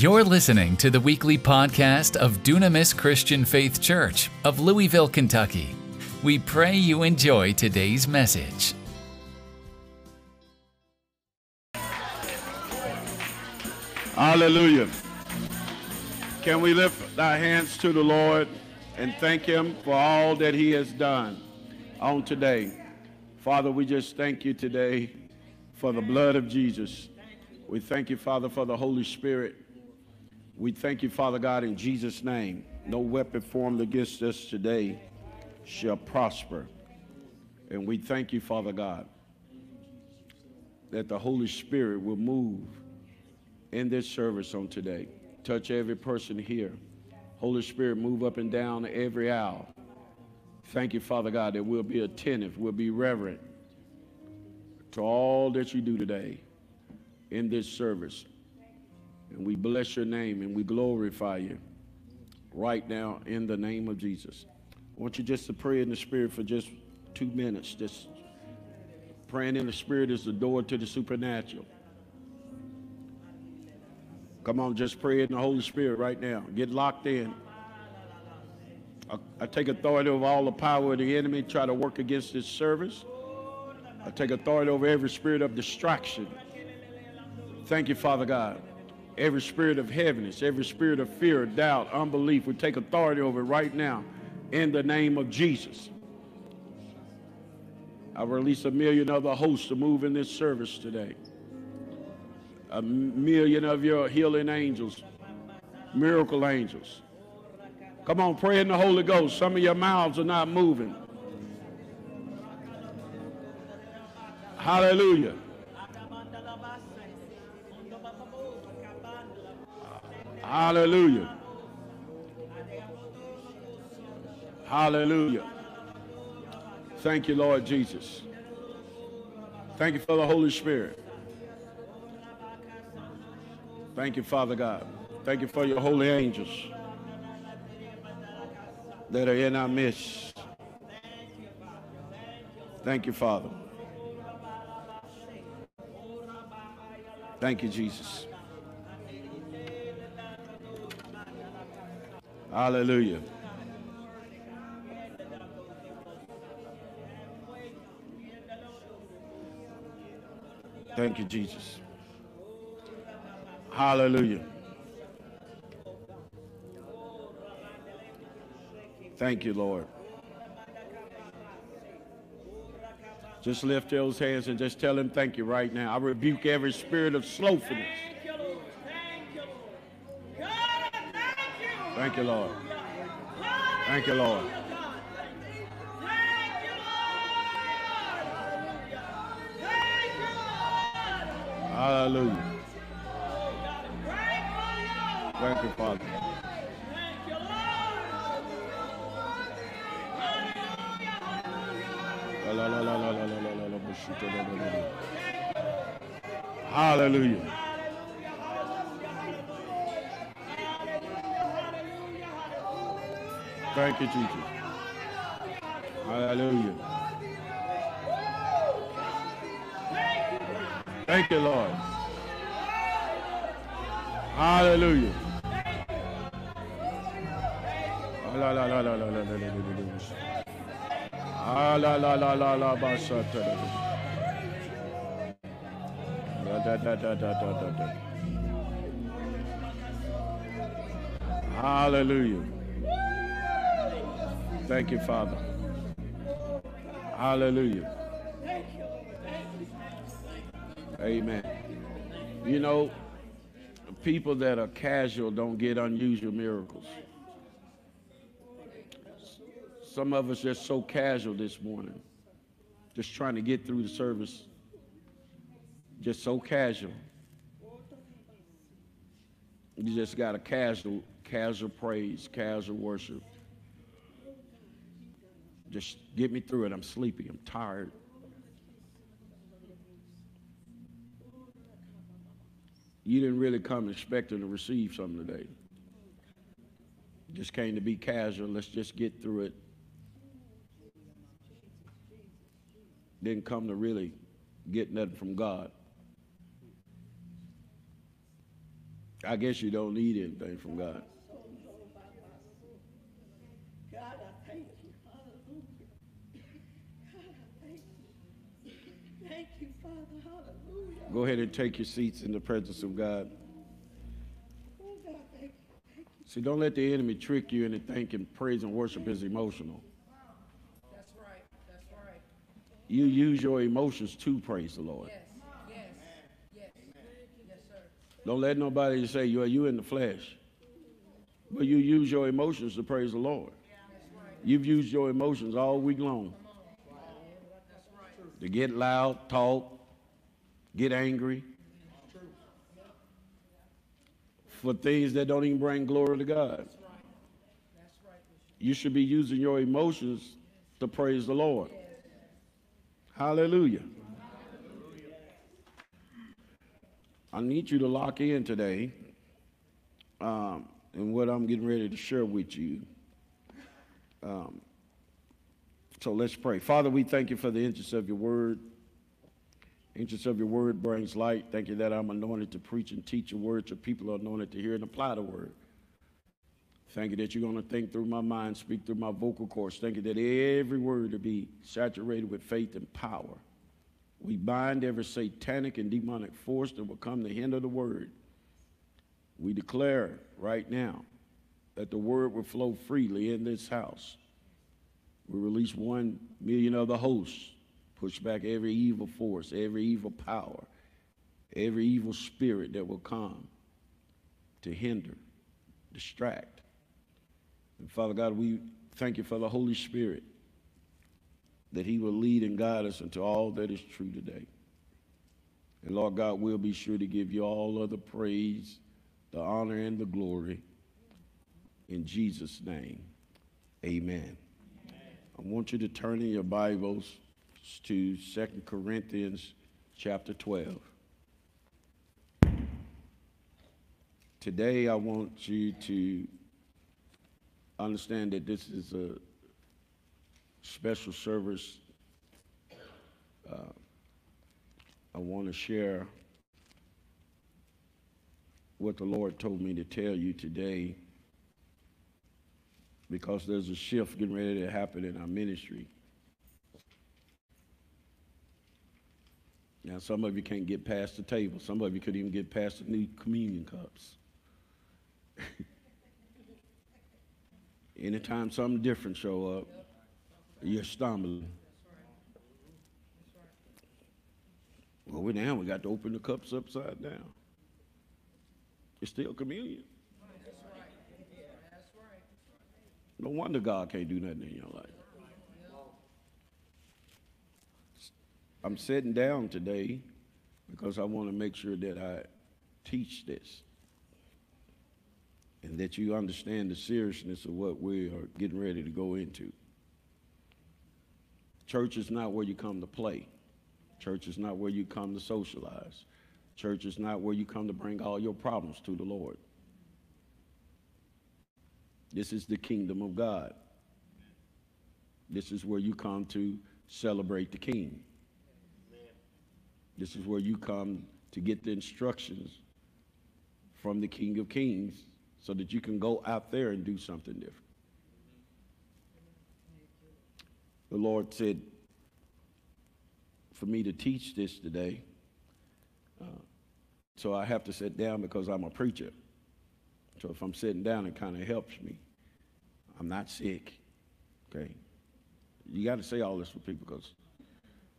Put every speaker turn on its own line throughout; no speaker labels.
You're listening to the weekly podcast of Dunamis Christian Faith Church of Louisville, Kentucky. We pray you enjoy today's message.
Hallelujah. Can we lift our hands to the Lord and thank Him for all that He has done on today? Father, we just thank you today for the blood of Jesus. We thank you, Father, for the Holy Spirit. We thank you, Father God, in Jesus' name. No weapon formed against us today shall prosper. And we thank you, Father God, that the Holy Spirit will move in this service on today. Touch every person here. Holy Spirit, move up and down every aisle. Thank you, Father God, that we'll be attentive, we'll be reverent to all that you do today in this service. And we bless your name and we glorify you right now in the name of Jesus. I want you just to pray in the Spirit for just two minutes. Just praying in the Spirit is the door to the supernatural. Come on, just pray in the Holy Spirit right now. Get locked in. I, I, take authority over all the power of the enemy, try to work against this service. I take authority over every spirit of distraction. Thank you, Father God. Every spirit of heaviness, every spirit of fear, doubt, unbelief, we take authority over it right now in the name of Jesus. I release a million other hosts to move in this service today a million of your healing angels, miracle angels. Come on, pray in the Holy Ghost. Some of your mouths are not moving. Hallelujah. Hallelujah. Hallelujah. Thank you, Lord Jesus. Thank you for the Holy Spirit. Thank you, Father God. Thank you for your holy angels that are in our midst. Thank you, Father. Thank you, Jesus. Hallelujah. Thank you, Jesus. Hallelujah. Thank you, Lord. Just lift those hands and just tell him thank you right now. I rebuke every spirit of slothfulness. Thank you, Lord. Thank you, Lord. Hallelujah. Thank you, Father. Hallelujah. Thank you, Jesus. Hallelujah. Thank you, Lord. Hallelujah. La la la la. Ah. Hallelujah. Thank you, Father. Hallelujah. Amen. You know, people that are casual don't get unusual miracles. Some of us just so casual this morning, just trying to get through the service, just so casual. You just got a casual, casual praise, casual worship. Just get me through it. I'm sleepy. I'm tired. You didn't really come expecting to receive something today. Just came to be casual. Let's just get through it. Didn't come to really get nothing from God. I guess you don't need anything from God. Go ahead and take your seats in the presence of God. See, don't let the enemy trick you into thinking praise and worship is emotional.
That's right. That's right.
You use your emotions to praise the Lord.
Yes. Yes. Yes. Yes, sir.
Don't let nobody say you are you in the flesh. But you use your emotions to praise the Lord. You've used your emotions all week long. To get loud, talk, get angry for things that don't even bring glory to God. You should be using your emotions to praise the Lord. Hallelujah. I need you to lock in today um, and what I'm getting ready to share with you. Um, so let's pray. Father, we thank you for the interest of your word. Interest of your word brings light. Thank you that I'm anointed to preach and teach your word. Your people are anointed to hear and apply the word. Thank you that you're going to think through my mind, speak through my vocal cords. Thank you that every word will be saturated with faith and power. We bind every satanic and demonic force that will come to hinder the word. We declare right now that the word will flow freely in this house. We release one million of the hosts Push back every evil force, every evil power, every evil spirit that will come to hinder, distract. And Father God, we thank you for the Holy Spirit that he will lead and guide us into all that is true today. And Lord God, we'll be sure to give you all of the praise, the honor, and the glory. In Jesus' name, amen. amen. I want you to turn in your Bibles to 2 Corinthians chapter 12. Today, I want you to understand that this is a special service. Uh, I want to share what the Lord told me to tell you today because there's a shift getting ready to happen in our ministry. Now, some of you can't get past the table. Some of you couldn't even get past the new communion cups. Anytime something different show up, you're stumbling. Well, we now we got to open the cups upside down. It's still communion. No wonder God can't do nothing in your life. I'm sitting down today because I want to make sure that I teach this and that you understand the seriousness of what we are getting ready to go into. Church is not where you come to play. Church is not where you come to socialize. Church is not where you come to bring all your problems to the Lord. This is the kingdom of God. This is where you come to celebrate the king. This is where you come to get the instructions from the King of Kings so that you can go out there and do something different. The Lord said for me to teach this today, uh, so I have to sit down because I'm a preacher. So if I'm sitting down, it kind of helps me. I'm not sick, okay? You got to say all this for people because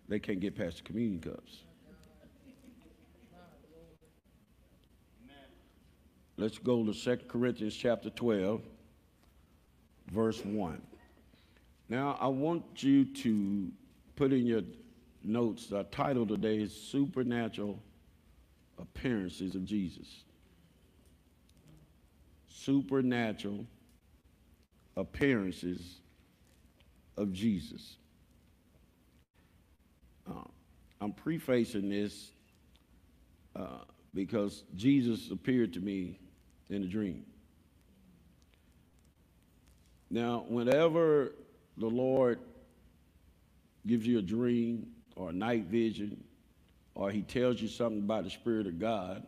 they can't get past the communion cups. Let's go to 2 Corinthians chapter 12, verse 1. Now, I want you to put in your notes, our title today is Supernatural Appearances of Jesus. Supernatural Appearances of Jesus. Uh, I'm prefacing this uh, because Jesus appeared to me in a dream. Now, whenever the Lord gives you a dream or a night vision, or he tells you something about the Spirit of God,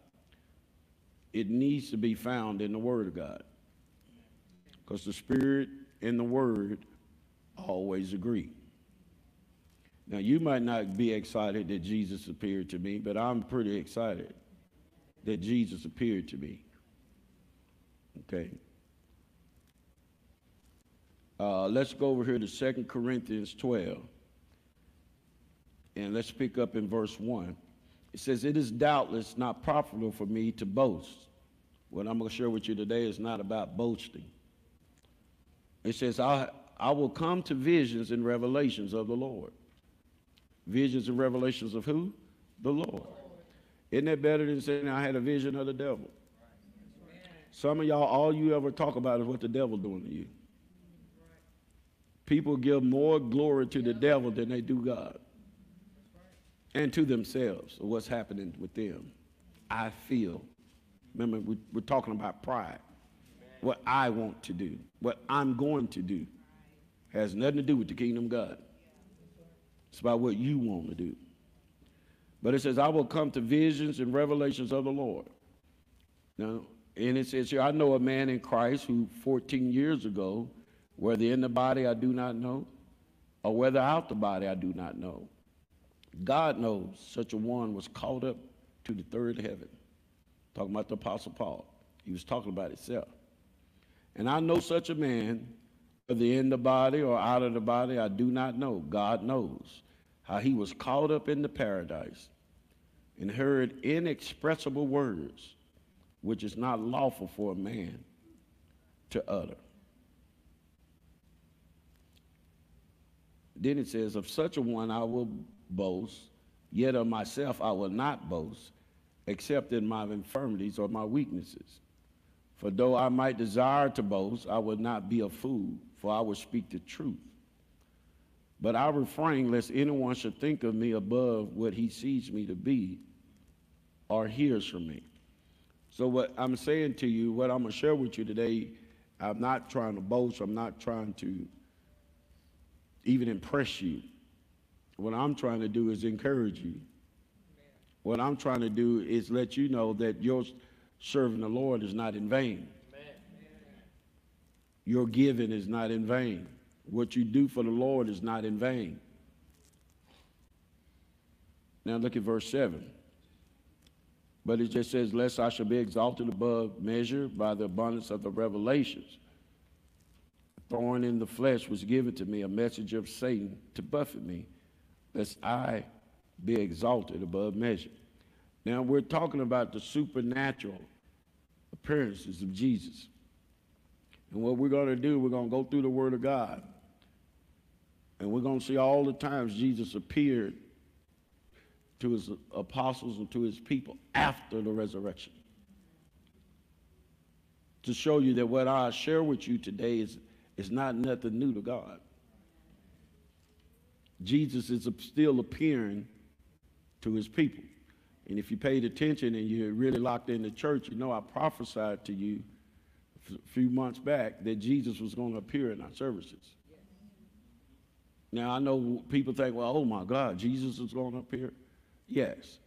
it needs to be found in the Word of God. Because the Spirit and the Word always agree. Now, you might not be excited that Jesus appeared to me, but I'm pretty excited that Jesus appeared to me. Okay. Uh, let's go over here to 2 Corinthians 12. And let's pick up in verse 1. It says, It is doubtless not profitable for me to boast. What I'm going to share with you today is not about boasting. It says, I, I will come to visions and revelations of the Lord. Visions and revelations of who? The Lord. Isn't that better than saying I had a vision of the devil? Some of y'all, all you ever talk about is what the devil doing to you. People give more glory to the devil than they do God and to themselves what's happening with them. I feel. Remember, we, are talking about pride. What I want to do, what I'm going to do, has nothing to do with the kingdom of God. It's about what you want to do. But it says, I will come to visions and revelations of the Lord. Now, and it says here, I know a man in Christ who 14 years ago, whether in the body I do not know, or whether out the body I do not know. God knows such a one was caught up to the third heaven. Talking about the Apostle Paul. He was talking about himself. And I know such a man, whether in the body or out of the body, I do not know. God knows how he was caught up into paradise and heard inexpressible words, which is not lawful for a man to utter. Then it says, Of such a one I will boast, yet of myself I will not boast, except in my infirmities or my weaknesses. For though I might desire to boast, I would not be a fool, for I would speak the truth. But I refrain lest anyone should think of me above what he sees me to be or hears from me. So, what I'm saying to you, what I'm going to share with you today, I'm not trying to boast, I'm not trying to even impress you. What I'm trying to do is encourage you. What I'm trying to do is let you know that your serving the Lord is not in vain. Your giving is not in vain. What you do for the Lord is not in vain. Now look at verse 7. But it just says, Lest I should be exalted above measure by the abundance of the revelations. Thorn in the flesh was given to me, a message of Satan to buffet me lest I be exalted above measure. Now, we're talking about the supernatural appearances of Jesus. And what we're going to do, we're going to go through the Word of God. And we're going to see all the times Jesus appeared to his apostles and to his people after the resurrection. To show you that what I share with you today is, is not nothing new to God. Jesus is still appearing to his people. And if you paid attention and you're really locked in the church, you know I prophesied to you a few months back that Jesus was going to appear in our services. Now, I know people think, well, oh my God, Jesus is going to appear. Yes.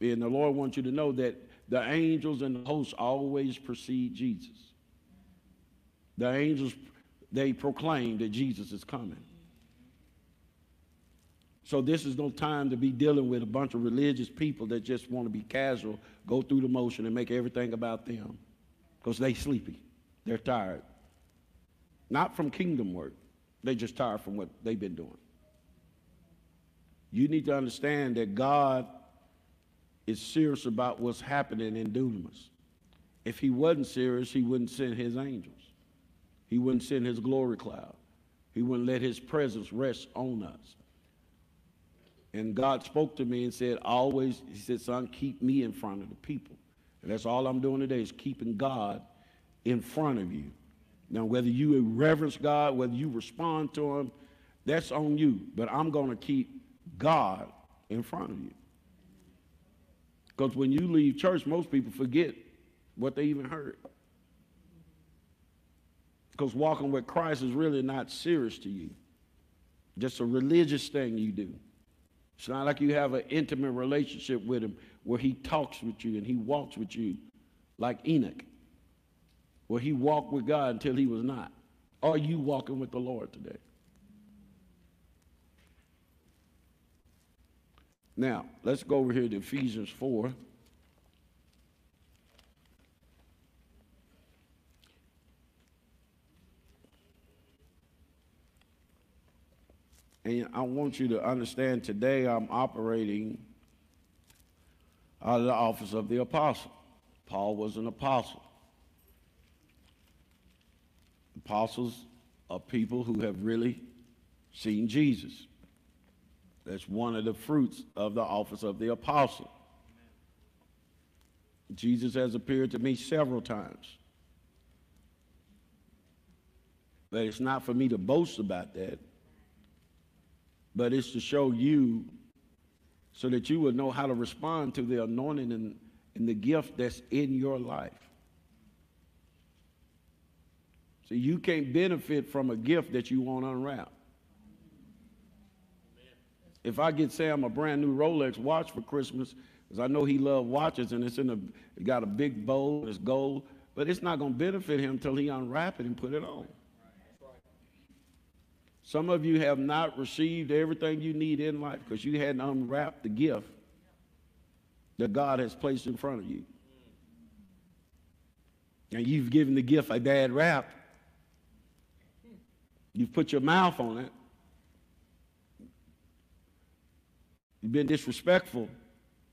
And the Lord wants you to know that the angels and the hosts always precede Jesus. The angels, they proclaim that Jesus is coming. So this is no time to be dealing with a bunch of religious people that just want to be casual, go through the motion and make everything about them. Because they sleepy. They're tired. Not from kingdom work. They just tired from what they've been doing. You need to understand that God is serious about what's happening in Dunamis. If he wasn't serious, he wouldn't send his angels. He wouldn't send his glory cloud. He wouldn't let his presence rest on us. And God spoke to me and said, always, he said, son, keep me in front of the people. And that's all I'm doing today is keeping God in front of you. Now, whether you reverence God, whether you respond to him, that's on you. But I'm going to keep God in front of you. Because when you leave church, most people forget what they even heard. Because walking with Christ is really not serious to you, just a religious thing you do. It's not like you have an intimate relationship with him where he talks with you and he walks with you like Enoch, where he walked with God until he was not. Are you walking with the Lord today? Now, let's go over here to Ephesians 4. And I want you to understand today I'm operating out of the office of the apostle. Paul was an apostle. Apostles are people who have really seen Jesus. That's one of the fruits of the office of the apostle. Jesus has appeared to me several times. But it's not for me to boast about that but it's to show you so that you will know how to respond to the anointing and, and the gift that's in your life. So you can't benefit from a gift that you won't unwrap. If I get Sam a brand new Rolex watch for Christmas, because I know he loves watches and it's in a it got a big bow, it's gold, but it's not going to benefit him until he unwrap it and put it on. Some of you have not received everything you need in life because you hadn't unwrapped the gift that God has placed in front of you. And you've given the gift a bad rap. You've put your mouth on it. You've been disrespectful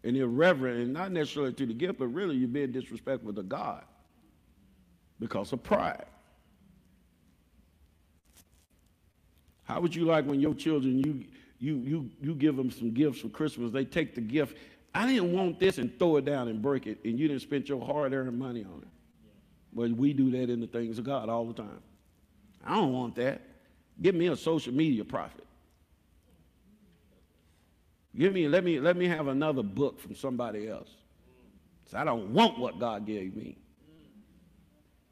and irreverent, and not necessarily to the gift, but really you've been disrespectful to God because of pride. How would you like when your children, you, you, you, you give them some gifts for Christmas, they take the gift, I didn't want this and throw it down and break it, and you didn't spend your hard-earned money on it. But we do that in the things of God all the time. I don't want that. Give me a social media prophet. Give me, let me, let me have another book from somebody else. So I don't want what God gave me.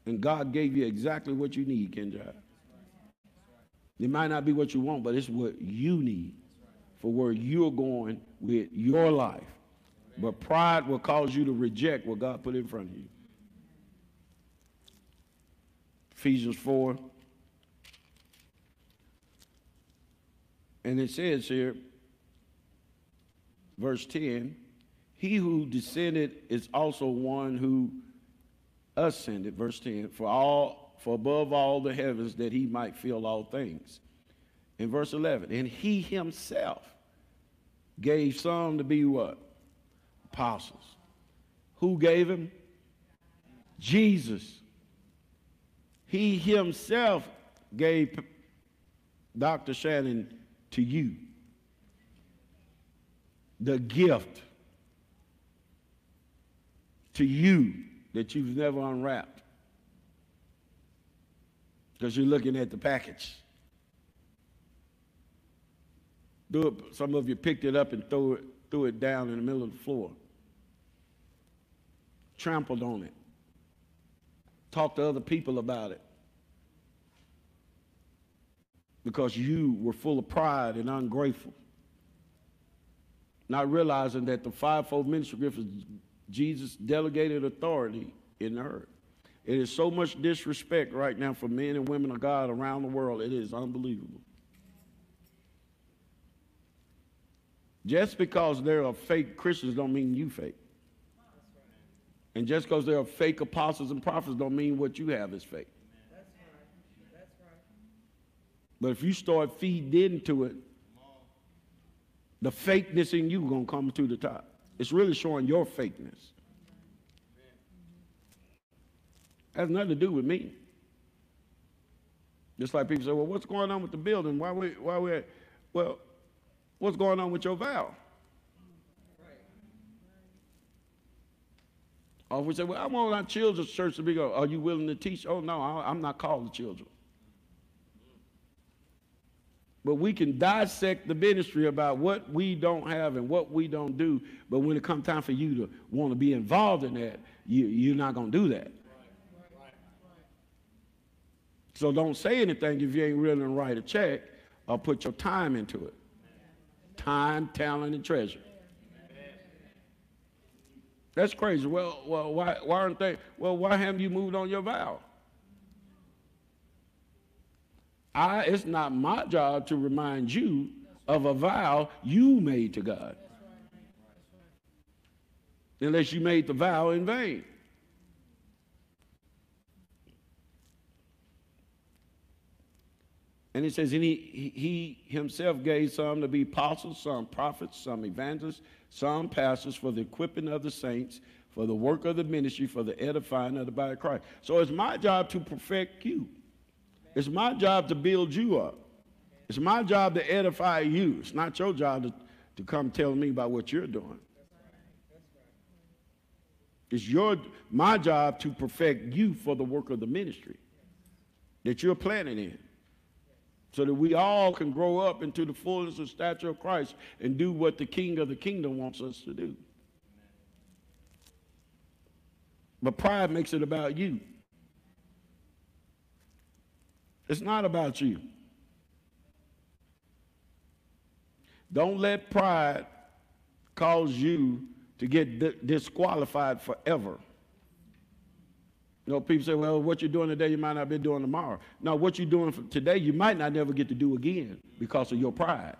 And God gave you exactly what you need, Kendra. It might not be what you want, but it's what you need for where you're going with your life. But pride will cause you to reject what God put in front of you. Ephesians 4. And it says here, verse 10 He who descended is also one who ascended, verse 10, for all for above all the heavens that he might fill all things. In verse 11, and he himself gave some to be what? Apostles. Who gave him? Jesus. He himself gave Dr. Shannon to you. The gift to you that you've never unwrapped because you're looking at the package. Do it, some of you picked it up and threw it, threw it down in the middle of the floor. Trampled on it. Talked to other people about it. Because you were full of pride and ungrateful. Not realizing that the fivefold ministry gift is Jesus' delegated authority in the earth. It is so much disrespect right now for men and women of God around the world. It is unbelievable. Just because there are fake Christians don't mean you fake. And just because there are fake apostles and prophets don't mean what you have is fake. That's right. That's right. But if you start feeding into it, the fakeness in you to come to the top. It's really showing your fakeness. has nothing to do with me. Just like people say, well, what's going on with the building? Why we, why we, well, what's going on with your vow? Or we say, well, I want our children's church to be, are you willing to teach? Oh, no, I'm not called to children. But we can dissect the ministry about what we don't have and what we don't do. But when it comes time for you to want to be involved in that, you, you're not going to do that. So don't say anything if you ain't willing to write a check or put your time into it. time, talent, and treasure. That's crazy. Well, well, why, why aren't they? Well, why haven't you moved on your vow? I, it's not my job to remind you of a vow you made to God. Unless you made the vow in vain. And it says, and he, he himself gave some to be apostles, some prophets, some evangelists, some pastors for the equipping of the saints, for the work of the ministry, for the edifying of the body of Christ. So it's my job to perfect you. It's my job to build you up. It's my job to edify you. It's not your job to, to come tell me about what you're doing. It's your my job to perfect you for the work of the ministry that you're planning in so that we all can grow up into the fullness of stature of Christ and do what the King of the kingdom wants us to do. But pride makes it about you. It's not about you. Don't let pride cause you to get disqualified forever. You know, people say, well, what you're doing today, you might not be doing tomorrow. Now, what you're doing today, you might not never get to do again because of your pride.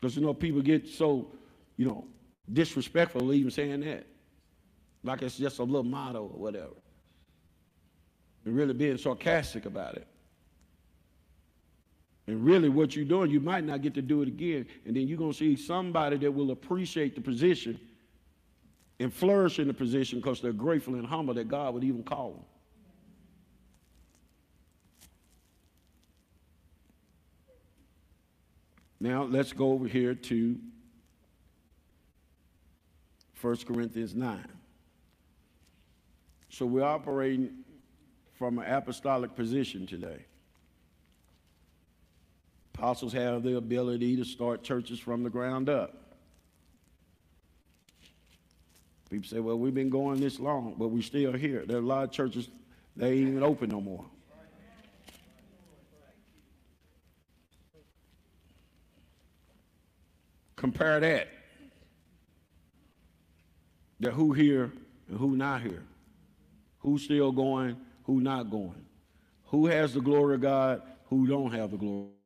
Because, you know, people get so, you know, disrespectful even saying that. Like it's just a little motto or whatever. And really being sarcastic about it. And really, what you're doing, you might not get to do it again. And then you're going to see somebody that will appreciate the position and flourish in the position because they're grateful and humble that God would even call them. Now let's go over here to 1 Corinthians 9. So we're operating from an apostolic position today. Apostles have the ability to start churches from the ground up. People say, well, we've been going this long, but we're still here. There are a lot of churches, they ain't even open no more. Compare that. The who here and who not here. Who's still going, who not going. Who has the glory of God, who don't have the glory.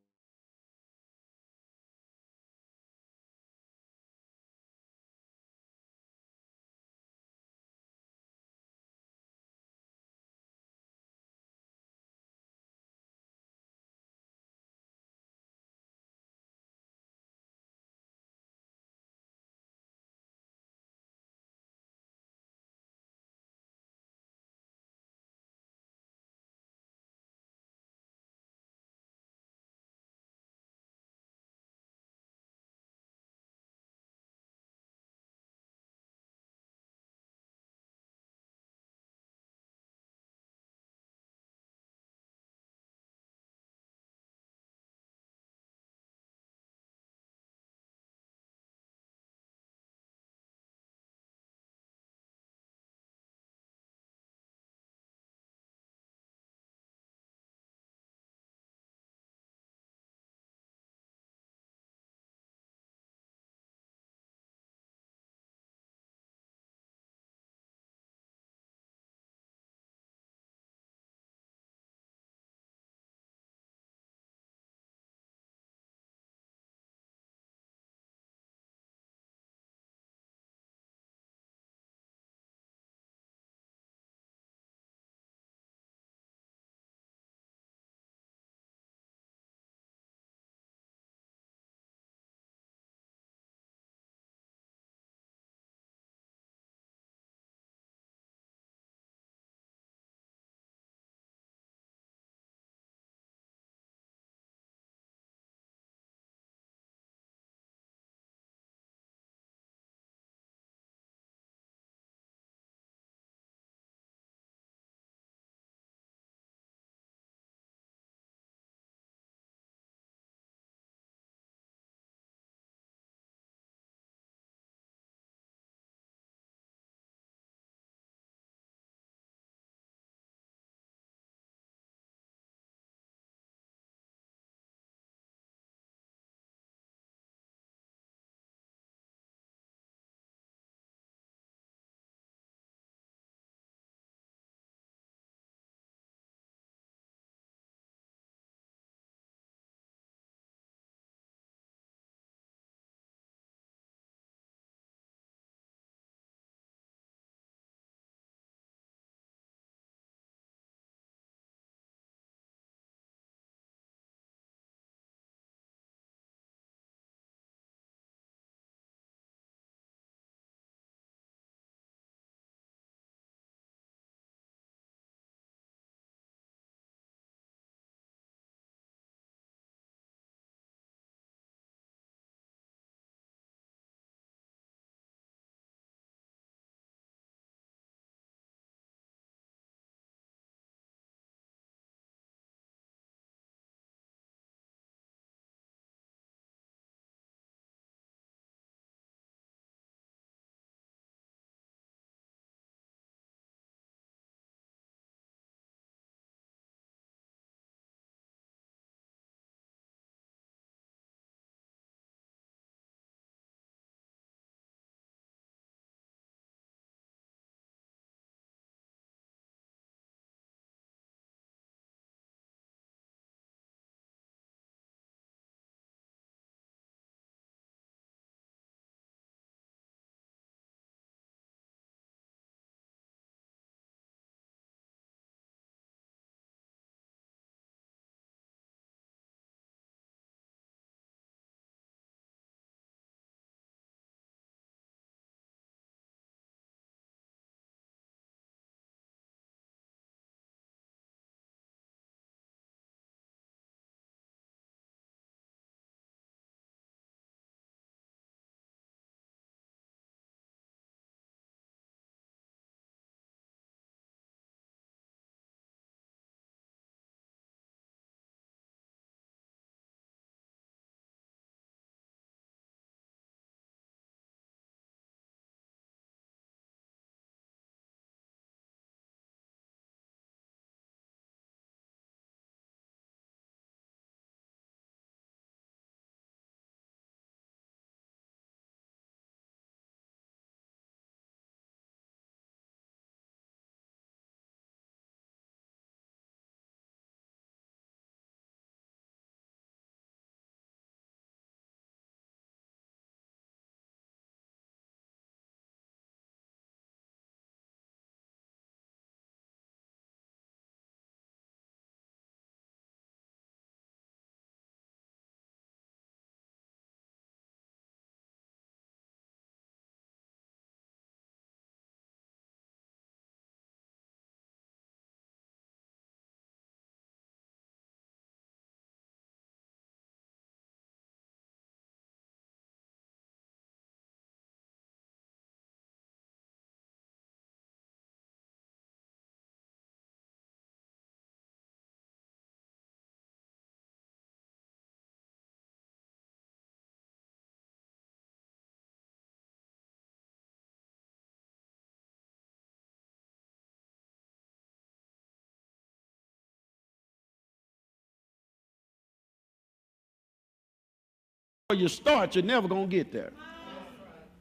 You start, you're never going to get there.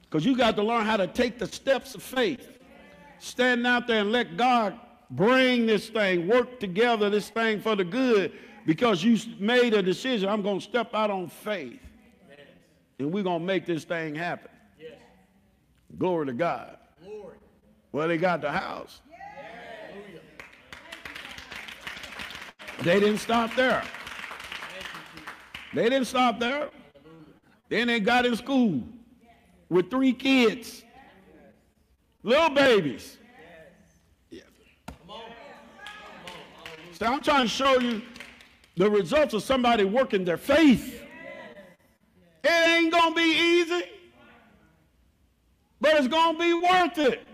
Because you got to learn how to take the steps of faith. Stand out there and let God bring this thing, work together this thing for the good because you made a decision. I'm going to step out on faith. And we're going to make this thing happen. Yes. Glory to God. Glory. Well, they got the house. They didn't stop there. They didn't stop there. Then they got in school with three kids, little babies. I'm trying to show you the results of somebody working their faith. It ain't going to be easy, but it's going to be worth it.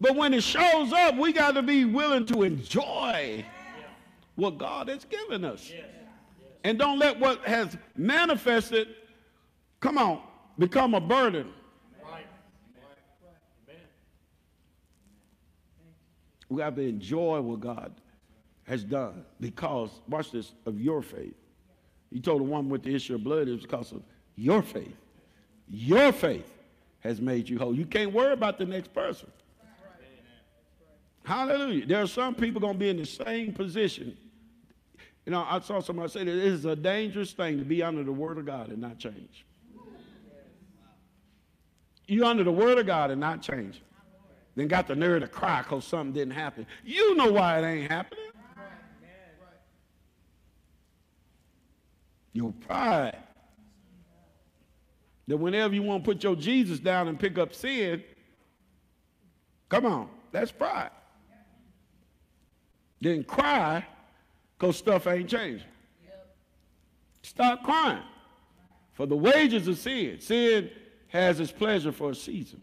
But when it shows up, we got to be willing to enjoy what God has given us. And don't let what has manifested, come on, become a burden. We have to enjoy what God has done because, watch this, of your faith. He told the woman with the issue of blood it was because of your faith. Your faith has made you whole. You can't worry about the next person. Hallelujah. There are some people going to be in the same position. You know, I saw somebody say that it is a dangerous thing to be under the Word of God and not change. You under the Word of God and not change. Then got the nerve to cry because something didn't happen. You know why it ain't happening. Your pride. That whenever you want to put your Jesus down and pick up sin, come on, that's pride. Then cry because stuff ain't changing. Stop crying. For the wages of sin, sin has its pleasure for a season.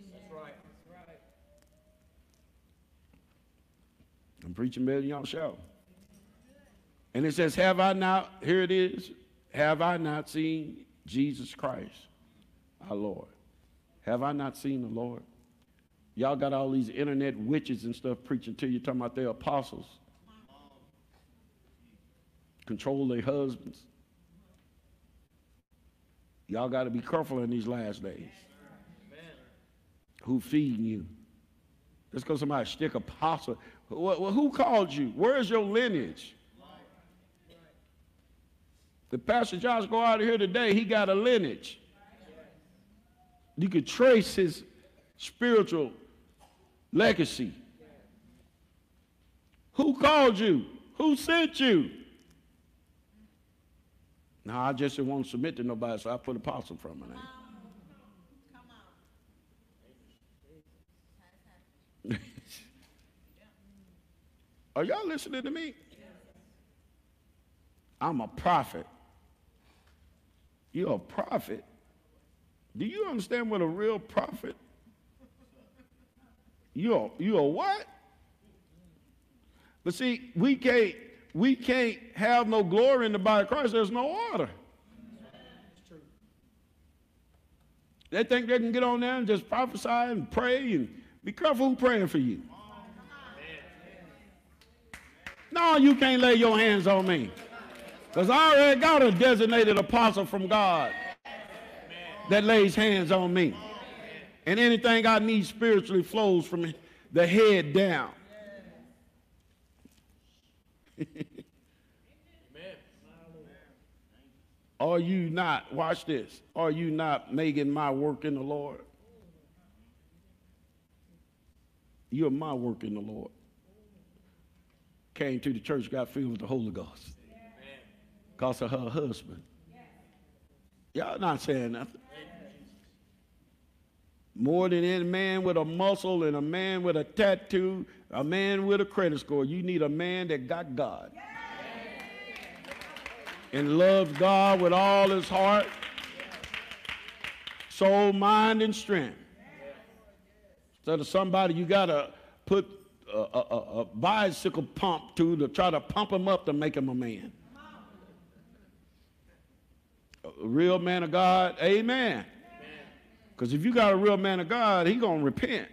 I'm preaching better than y'all show. And it says, Have I not, here it is, have I not seen Jesus Christ, our Lord? Have I not seen the Lord? Y'all got all these internet witches and stuff preaching to you, talking about their apostles. Control their husbands. Y'all got to be careful in these last days. Who feeding you? Just because somebody stick a apostle. Well, who called you? Where's your lineage? The Pastor Josh go out of here today, he got a lineage. You could trace his spiritual legacy. Who called you? Who sent you? Now I just to submit to nobody, so I put apostle from my name. Are y'all listening to me? I'm a prophet. You're a prophet. Do you understand what a real prophet? You're you're what? But see, we can't we can't have no glory in the body of Christ. There's no order. They think they can get on there and just prophesy and pray and be careful who's praying for you. No, you can't lay your hands on me. Because I already got a designated apostle from God that lays hands on me. And anything I need spiritually flows from the head down. Are you not, watch this, are you not making my work in the Lord? You're my work in the Lord. Came to the church, got filled with the Holy Ghost because of her husband. Y'all not saying nothing. More than any man with a muscle and a man with a tattoo, a man with a credit score, you need a man that got God and loves God with all his heart, soul, mind, and strength. Instead of somebody you got to put a, a, a, bicycle pump to to try to pump him up to make him a man a real man of God, amen. Because if you got a real man of God, he going to repent.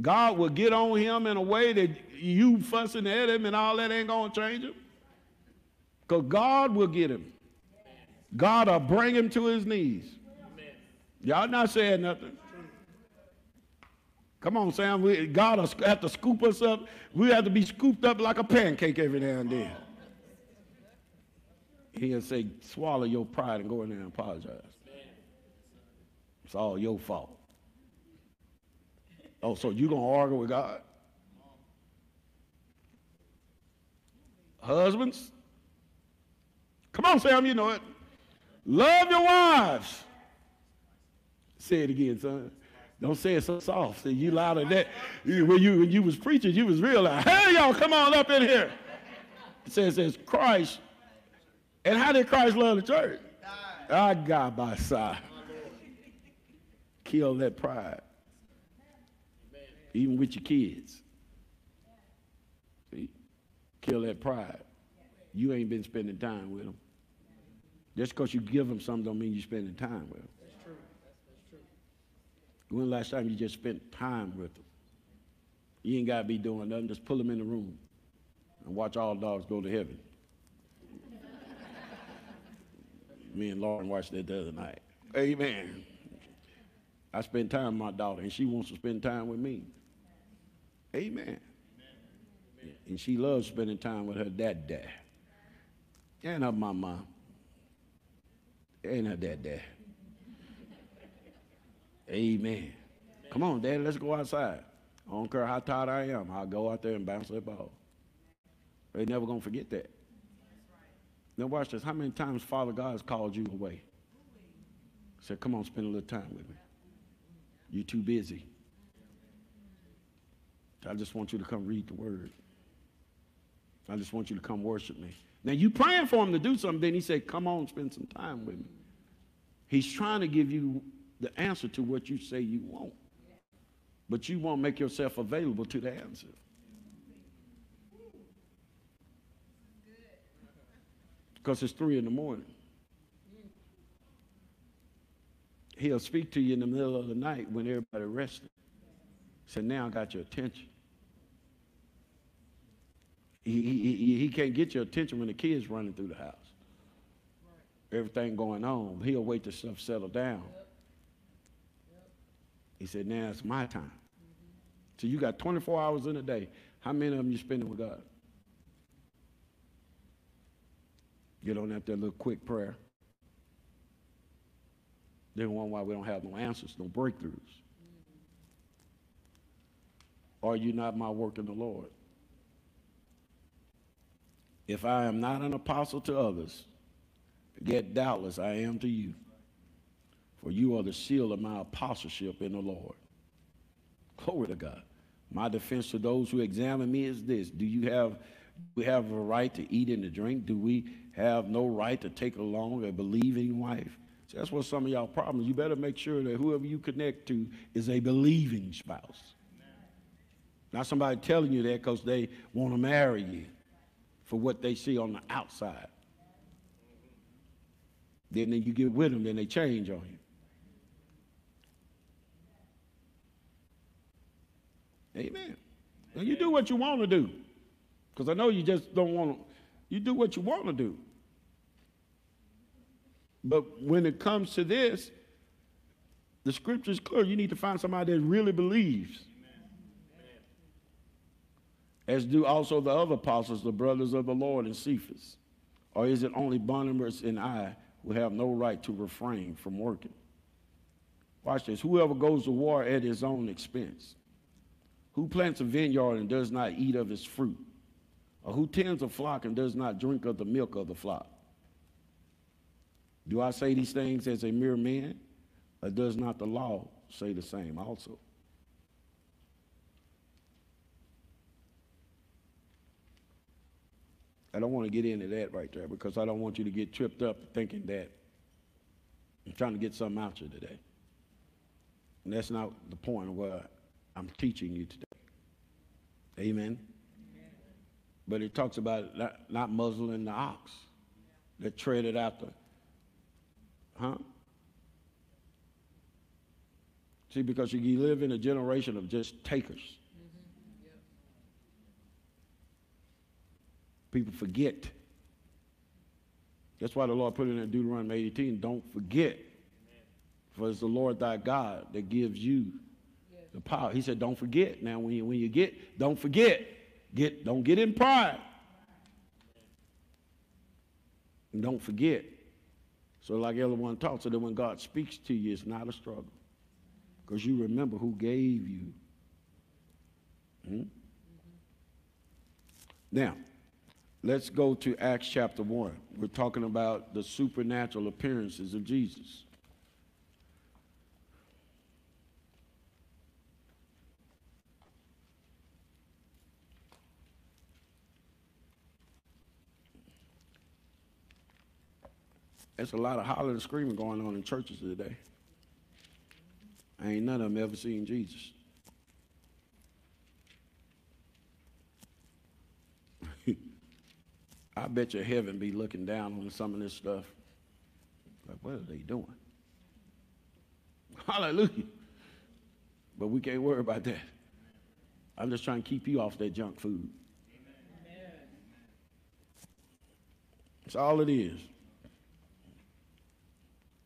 God will get on him in a way that you fussing at him and all that ain't going to change him. Because God will get him. God will bring him to his knees. Y'all not saying nothing. Come on, Sam. We, God will have to scoop us up. We have to be scooped up like a pancake every now and then. He'll say, swallow your pride and go in there and apologize. It's all your fault. Oh, so you going to argue with God? Husbands, come on, Sam, you know it. Love your wives. Say it again, son. Don't say it so soft. Say you louder than that. When you when you was preaching, you was real loud. Hey, y'all, come on up in here. It says, it says Christ. And how did Christ love the church? I got by side. Kill that pride. Even with your kids. See? Kill that pride. You ain't been spending time with them. Just because you give them something don't mean you're spending time with them. That's true. That's, true. When the last time you just spent time with them? You ain't got to be doing nothing. Just pull them in the room and watch all dogs go to heaven. Me and Lauren watched that the other night. Amen. I spend time with my daughter, and she wants to spend time with me. Amen. Amen. And she loves spending time with her dad, dad. And her mama. And her dad, dad. Amen. Come on, Dad, let's go outside. I don't care how tired I am. I'll go out there and bounce that ball. They never gonna forget that. Now watch this. How many times Father God has called you away? Said, come on, spend a little time with me. You're too busy. I just want you to come read the word. I just want you to come worship me. Now you praying for him to do something, then he said, Come on, spend some time with me. He's trying to give you the answer to what you say you want. But you won't make yourself available to the answer. Because it's three in the morning. He'll speak to you in the middle of the night when everybody resting. Say, now I got your attention. He, he, he can't get your attention when the kid's running through the house. Everything going on. He'll wait till stuff settle down. He said, now it's my time. So you got 24 hours in a day. How many of them you spending with God? Get on that little quick prayer. Then one why we don't have no answers, no breakthroughs. Mm-hmm. Are you not my work in the Lord? If I am not an apostle to others, yet doubtless I am to you. For you are the seal of my apostleship in the Lord. Glory to God. My defense to those who examine me is this Do you have we have a right to eat and to drink? Do we have no right to take along a believing wife? See, that's what some of y'all problems. You better make sure that whoever you connect to is a believing spouse. Not somebody telling you that because they want to marry you for what they see on the outside. Then you get with them, then they change on you. Amen. And you do what you want to do. Because I know you just don't want to, you do what you want to do. But when it comes to this, the scripture is clear. You need to find somebody that really believes as do also the other apostles, the brothers of the Lord and Cephas? Or is it only Barnabas and I who have no right to refrain from working? Watch this. Whoever goes to war at his own expense. Who plants a vineyard and does not eat of its fruit? Or who tends a flock and does not drink of the milk of the flock? Do I say these things as a mere man? Or does not the law say the same also? I don't want to get into that right there because I don't want you to get tripped up thinking that I'm trying to get something out of you today. And that's not the point of what I'm teaching you today. Amen. But it talks about not, not muzzling the ox that treaded out the, huh? See, because you live in a generation of just takers. People forget That's why the Lord put it in Deuteronomy 18. Don't forget, for it's the Lord thy God that gives you the power. He said, don't forget. Now, when you, when you get, don't forget. Get, don't get in pride. And don't forget. So like everyone talks, so that when God speaks to you, it's not a struggle. Because you remember who gave you. Hmm? Now, let's go to Acts chapter 1. We're talking about the supernatural appearances of Jesus. There's a lot of hollering and screaming going on in churches today. Ain't none of them ever seen Jesus. I bet you heaven be looking down on some of this stuff. Like, what are they doing? Hallelujah. But we can't worry about that. I'm just trying to keep you off that junk food. That's all it is.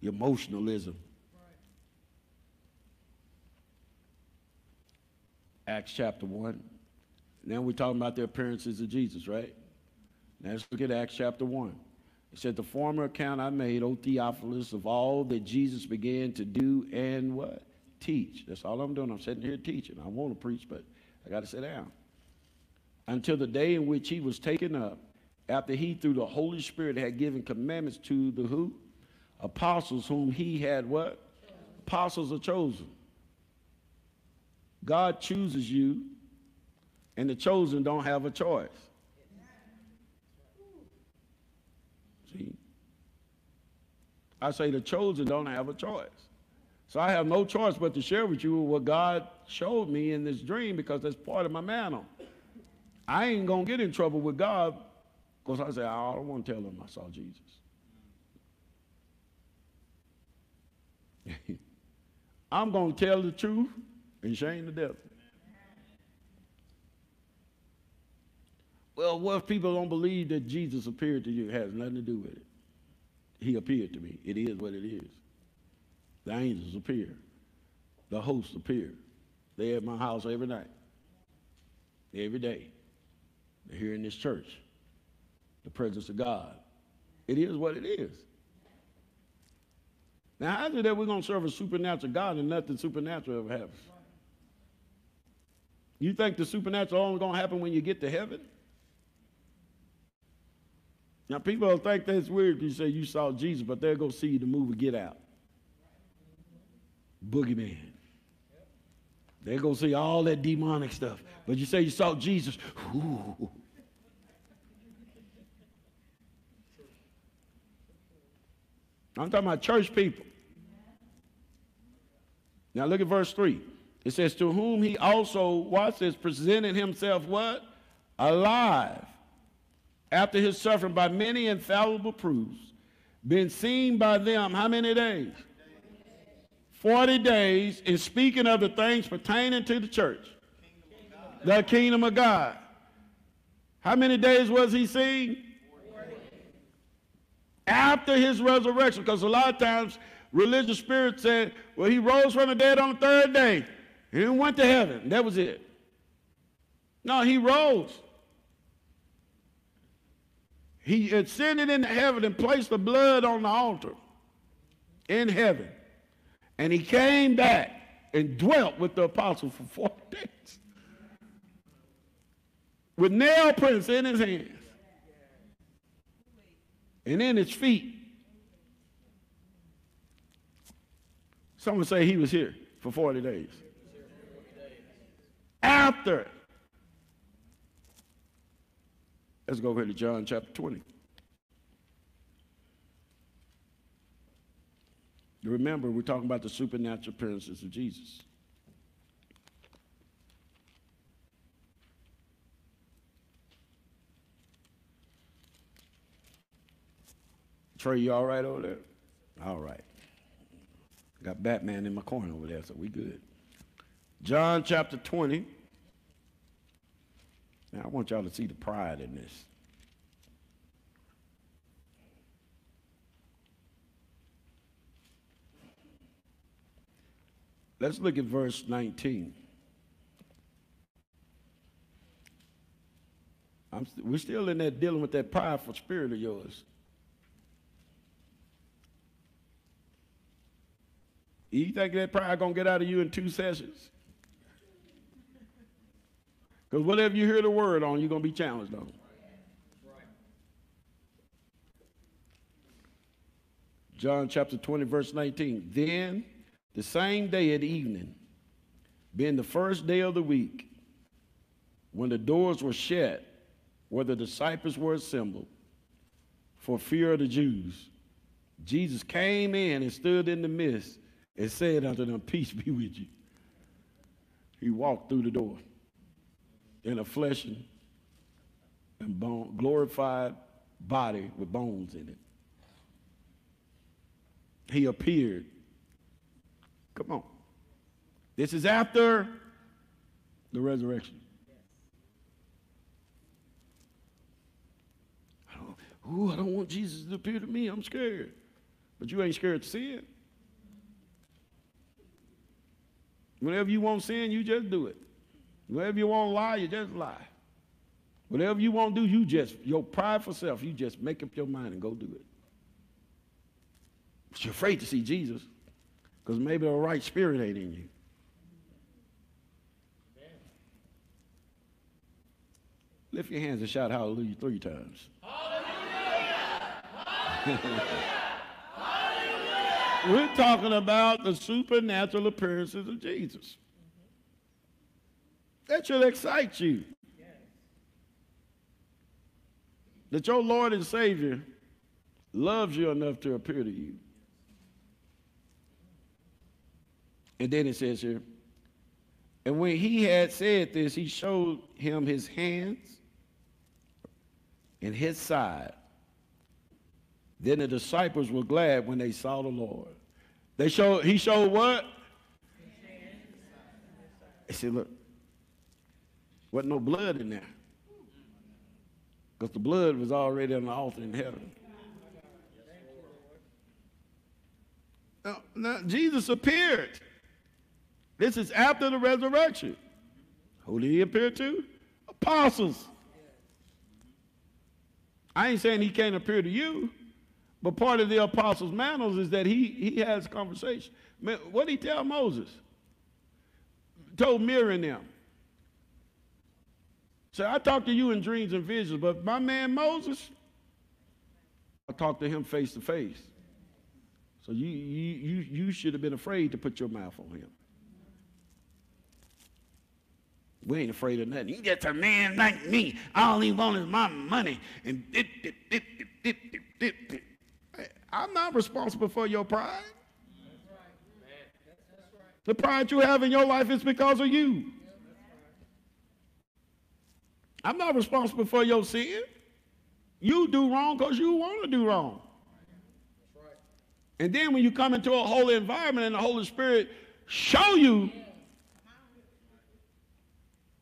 Emotionalism. Acts chapter 1. Now we're talking about the appearances of Jesus, right? Now let's look at Acts chapter 1. It said, The former account I made, O Theophilus, of all that Jesus began to do and what? Teach. That's all I'm doing. I'm sitting here teaching. I want to preach, but I got to sit down. Until the day in which he was taken up, after he, through the Holy Spirit, had given commandments to the who? Apostles whom he had what? Apostles are chosen. God chooses you, and the chosen don't have a choice. See? I say the chosen don't have a choice. So I have no choice but to share with you what God showed me in this dream because that's part of my mantle. I ain't going to get in trouble with God because I say, I don't want to tell him I saw Jesus. I'm going to tell the truth and shame the devil. Well, what if people don't believe that Jesus appeared to you? It has nothing to do with it. He appeared to me. It is what it is. The angels appear. The hosts appear. They're at my house every night. Every day. They're here in this church. The presence of God. It is what it is. Now, how is it that we're going to serve a supernatural God and nothing supernatural ever happens? You think the supernatural only going to happen when you get to heaven? Now, people think that's weird you say you saw Jesus, but they'll go see the movie Get Out. Boogeyman. They're going to see all that demonic stuff. But you say you saw Jesus. Ooh. I'm talking about church people. Now look at verse 3. It says, To whom he also, watch this, presented himself what? Alive. After his suffering by many infallible proofs, been seen by them how many days? 40 days in speaking of the things pertaining to the church. The kingdom of God. How many days was he seen? After his resurrection, because a lot of times religious spirits said, well, he rose from the dead on the third day. He went to heaven. That was it. No, he rose. He ascended into heaven and placed the blood on the altar in heaven. And he came back and dwelt with the apostles for 40 days with nail prints in his hands and in his feet. Someone say he was here for 40 days. After. Let's go over to John chapter 20. Remember, we're talking about the supernatural appearances of Jesus. Trey, you all right over there? All right. Got Batman in my corner over there, so we good. John chapter 20. Now, I want y'all to see the pride in this. Let's look at verse 19. St- we're still in there dealing with that prideful spirit of yours. You think that pride gonna get out of you in two sessions? Because whatever you hear the word on, you're gonna be challenged on. John chapter 20, verse 19. Then the same day at evening, being the first day of the week, when the doors were shut, where the disciples were assembled, for fear of the Jews, Jesus came in and stood in the midst and said unto them, Peace be with you. He walked through the door in a flesh and bone, glorified body with bones in it. He appeared. Come on. This is after the resurrection. I don't, ooh, I don't want Jesus to appear to me. I'm scared. But you ain't scared to sin. Whenever you want sin, you just do it. Whenever you want to lie, you just lie. Whatever you want to do, you just, your prideful self, you just make up your mind and go do it. But you're afraid to see Jesus because maybe the right spirit ain't in you. Lift your hands and shout hallelujah three times. Hallelujah! Hallelujah! hallelujah! We're talking about the supernatural appearances of Jesus. That should excite you. That your Lord and Savior loves you enough to appear to you. And then it says here, and when he had said this, he showed him his hands and his side. Then the disciples were glad when they saw the Lord. They showed, he showed what? He said, look, wasn't no blood in there. Because the blood was already on the altar in heaven. Now, now, Jesus appeared. This is after the resurrection. Who did he appear to? Apostles. I ain't saying he can't appear to you, but part of the apostles' manners is that he, he has conversation. What did he tell Moses? Told Miriam them. So I talk to you in dreams and visions, but my man Moses, I talked to him face to face. So you, you, you, you should have been afraid to put your mouth on him. We ain't afraid of nothing. He's just a man like me. All he wants is my money. And dip, dip, dip, dip, dip, dip, dip. I'm not responsible for your pride. The pride you have in your life is because of you. I'm not responsible for your sin. You do wrong because you want to do wrong. And then when you come into a holy environment and the Holy Spirit show you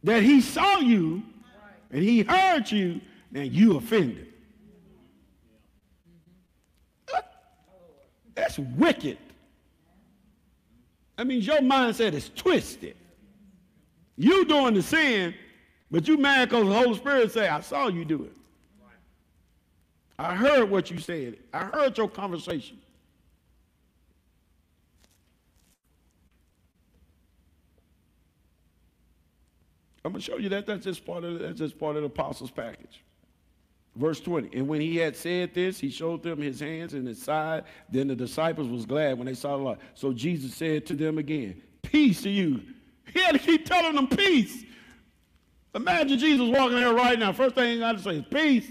that he saw you and he heard you, then you offended. Uh, that's wicked. That means your mindset is twisted. You doing the sin, but you mad because the Holy Spirit say, I saw you do it. I heard what you said. I heard your conversation. I'm going to show you that. That's just part of that's just part of the apostles' package. Verse 20. And when he had said this, he showed them his hands and his side. Then the disciples was glad when they saw the light. So Jesus said to them again, Peace to you. He had to keep telling them peace. Imagine Jesus walking there right now. First thing he got to say is peace.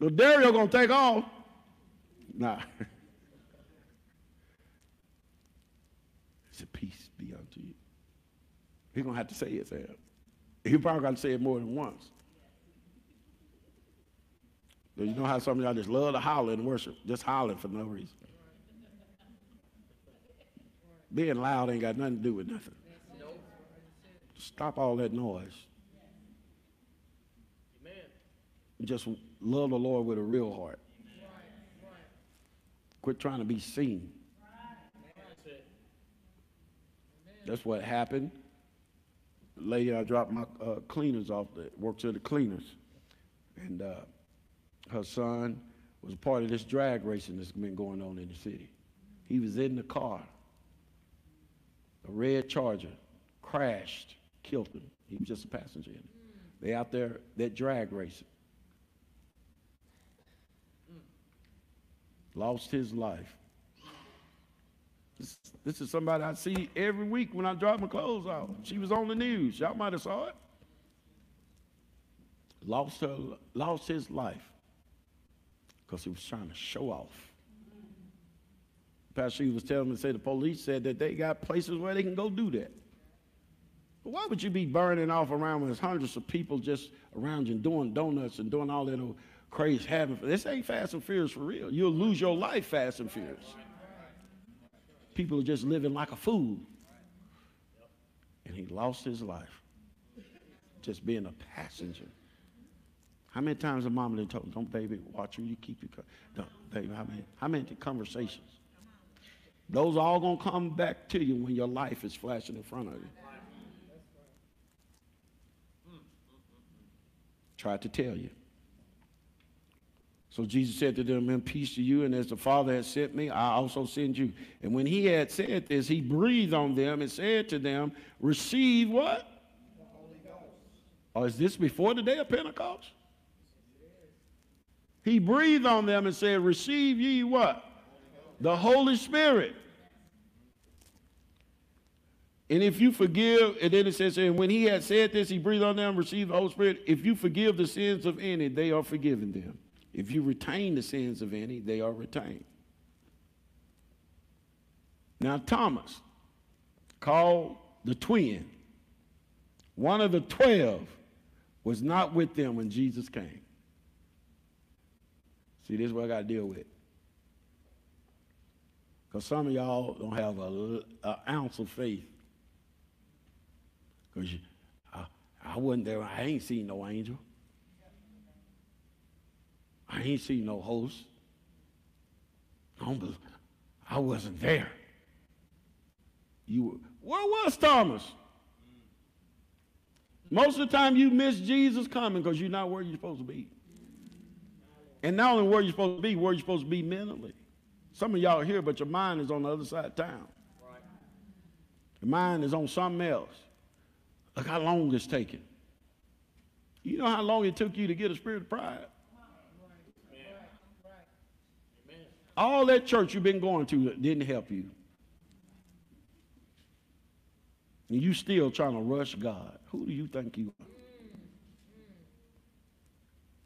So Dario gonna take off. Nah. It's a peace be unto you. He's going to have to say it, Sam. He probably got to say it more than once. But you know how some of y'all just love to holler and worship, just hollering for no reason. Being loud ain't got nothing to do with nothing. Stop all that noise. Amen. Just love the Lord with a real heart. Quit trying to be seen. That's what happened. The lady I dropped my uh, cleaners off that works at the cleaners, and uh, her son was a part of this drag racing that's been going on in the city. He was in the car. A red Charger crashed, killed him. He was just a passenger in it. They out there that drag racing. Lost his life. This, this is somebody I see every week when I drop my clothes off. She was on the news. Y'all might have saw it. Lost her, lost his life because he was trying to show off. Pastor was telling me, say the police said that they got places where they can go do that. Why would you be burning off around when there's hundreds of people just around you and doing donuts and doing all that old crazy having? This ain't Fast and Furious for real. You'll lose your life Fast and Furious. People are just living like a fool. And he lost his life just being a passenger. How many times have mama told him, don't baby, watch who you keep your, don't, baby, how many, how many conversations? Those are all going to come back to you when your life is flashing in front of you. Tried to tell you. So Jesus said to them, In peace to you, and as the Father has sent me, I also send you. And when he had said this, he breathed on them and said to them, Receive what? The Holy Ghost. Or is this before the day of Pentecost? He breathed on them and said, Receive ye what? The Holy Spirit. And if you forgive, and then it says, and when he had said this, he breathed on them, and received the Holy Spirit. If you forgive the sins of any, they are forgiven them. If you retain the sins of any, they are retained. Now, Thomas, called the twin, one of the twelve, was not with them when Jesus came. See, this is what I got to deal with. Because some of y'all don't have an ounce of faith. Because I, I wasn't there. I ain't seen no angel. I ain't seen no host. I, I wasn't there. You were, where was Thomas? Most of the time you miss Jesus coming because you're not where you're supposed to be. And not only where you're supposed to be, where you're supposed to be mentally. Some of y'all are here, but your mind is on the other side of town. Right. Your mind is on something else. Look how long it's taken. You know how long it took you to get a spirit of pride? All that church you've been going to didn't help you. And you still trying to rush God. Who do you think you are?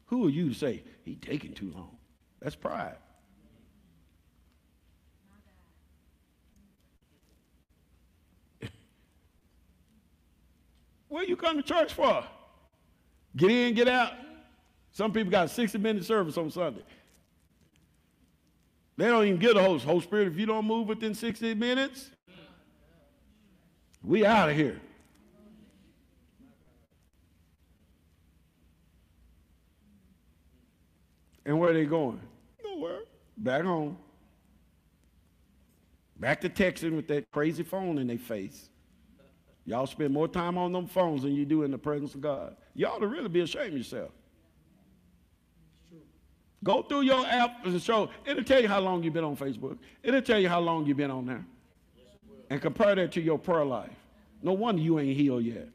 Who are you to say, he taking too long? That's pride. What you come to church for? Get in, get out. Some people got a 60 minute service on Sunday. They don't even get a host. Holy Spirit, if you don't move within 60 minutes, we out of here. And where are they going? Nowhere. Back home. Back to texting with that crazy phone in their face. Y'all spend more time on them phones than you do in the presence of God. You ought to really be ashamed of yourself. Go through your app and show. It'll tell you how long you've been on Facebook. It'll tell you how long you've been on there. And compare that to your prayer life. No wonder you ain't healed yet.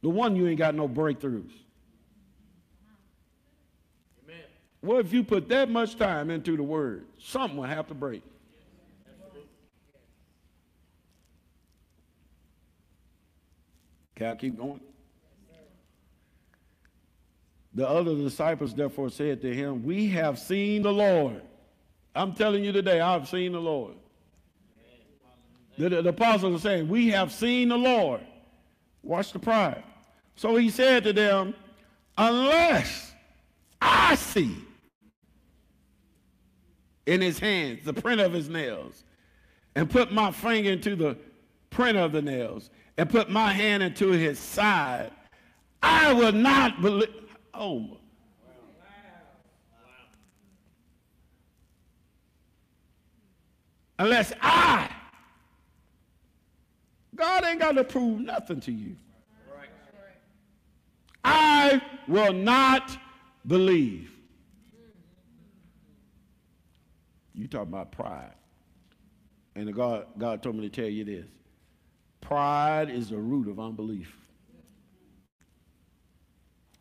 No wonder you ain't got no breakthroughs. Amen. Well, if you put that much time into the word, something will have to break. Can I keep going? The other disciples therefore said to him, We have seen the Lord. I'm telling you today, I've seen the Lord. The, the, the apostles are saying, We have seen the Lord. Watch the pride. So he said to them, Unless I see in his hands the print of his nails, and put my finger into the print of the nails, and put my hand into his side, I will not believe. Oh. Unless I God ain't got to prove nothing to you. I will not believe. You talk about pride. And God, God told me to tell you this. Pride is the root of unbelief.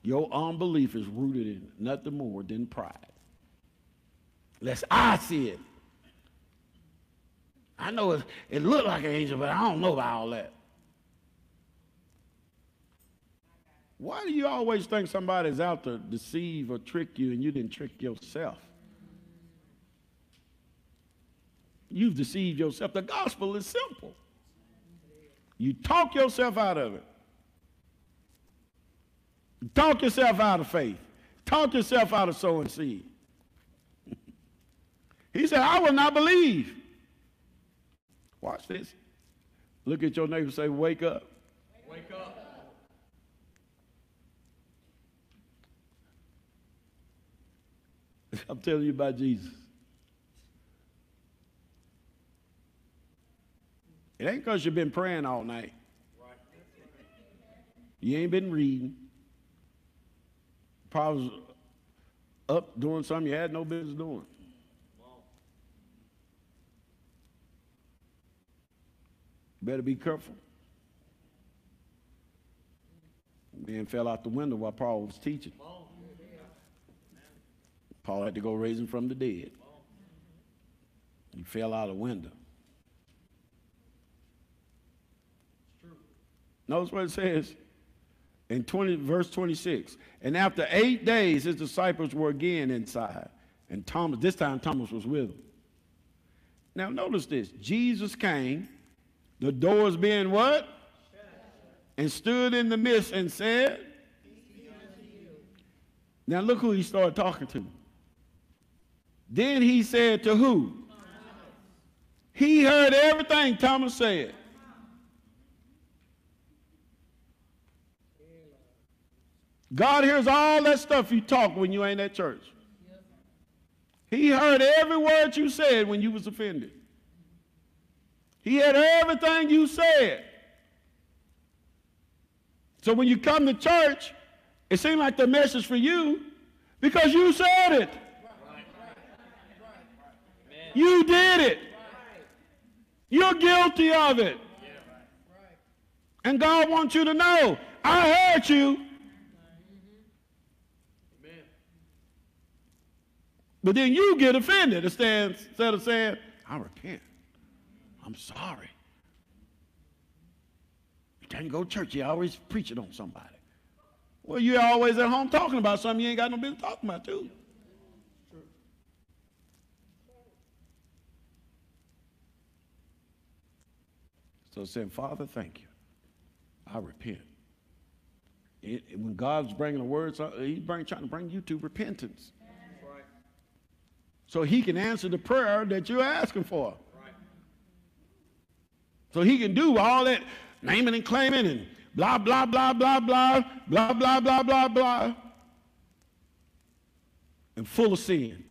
Your unbelief is rooted in nothing more than pride. Unless I see it. I know it, it looked like an angel, but I don't know about all that. Why do you always think somebody's out to deceive or trick you and you didn't trick yourself? You've deceived yourself. The gospel is simple. You talk yourself out of it. Talk yourself out of faith. Talk yourself out of sowing seed. he said, I will not believe. Watch this. Look at your neighbor and say, Wake up.
Wake up.
I'm telling you about Jesus. It ain't because you've been praying all night. You ain't been reading. Probably up doing something you had no business doing. Better be careful. Man fell out the window while Paul was teaching. Paul had to go raise him from the dead. He fell out a window. Notice what it says in 20, verse 26. And after eight days, his disciples were again inside. And Thomas, this time Thomas was with them. Now notice this. Jesus came, the doors being what? And stood in the midst and said, Now look who he started talking to. Then he said to who? He heard everything Thomas said. God hears all that stuff you talk when you ain't at church. He heard every word you said when you was offended. He heard everything you said. So when you come to church, it seems like the message for you because you said it. You did it. You're guilty of it. And God wants you to know, I heard you. But then you get offended instead of saying, I repent. I'm sorry. You didn't go to church, you always preaching on somebody. Well, you're always at home talking about something you ain't got no business talking about, too. So saying, Father, thank you. I repent. It, when God's bringing the words, He's bring, trying to bring you to repentance. So He can answer the prayer that you're asking for. Right. So He can do all that naming and claiming and blah, blah, blah, blah, blah, blah, blah, blah, blah, blah, and full of sin.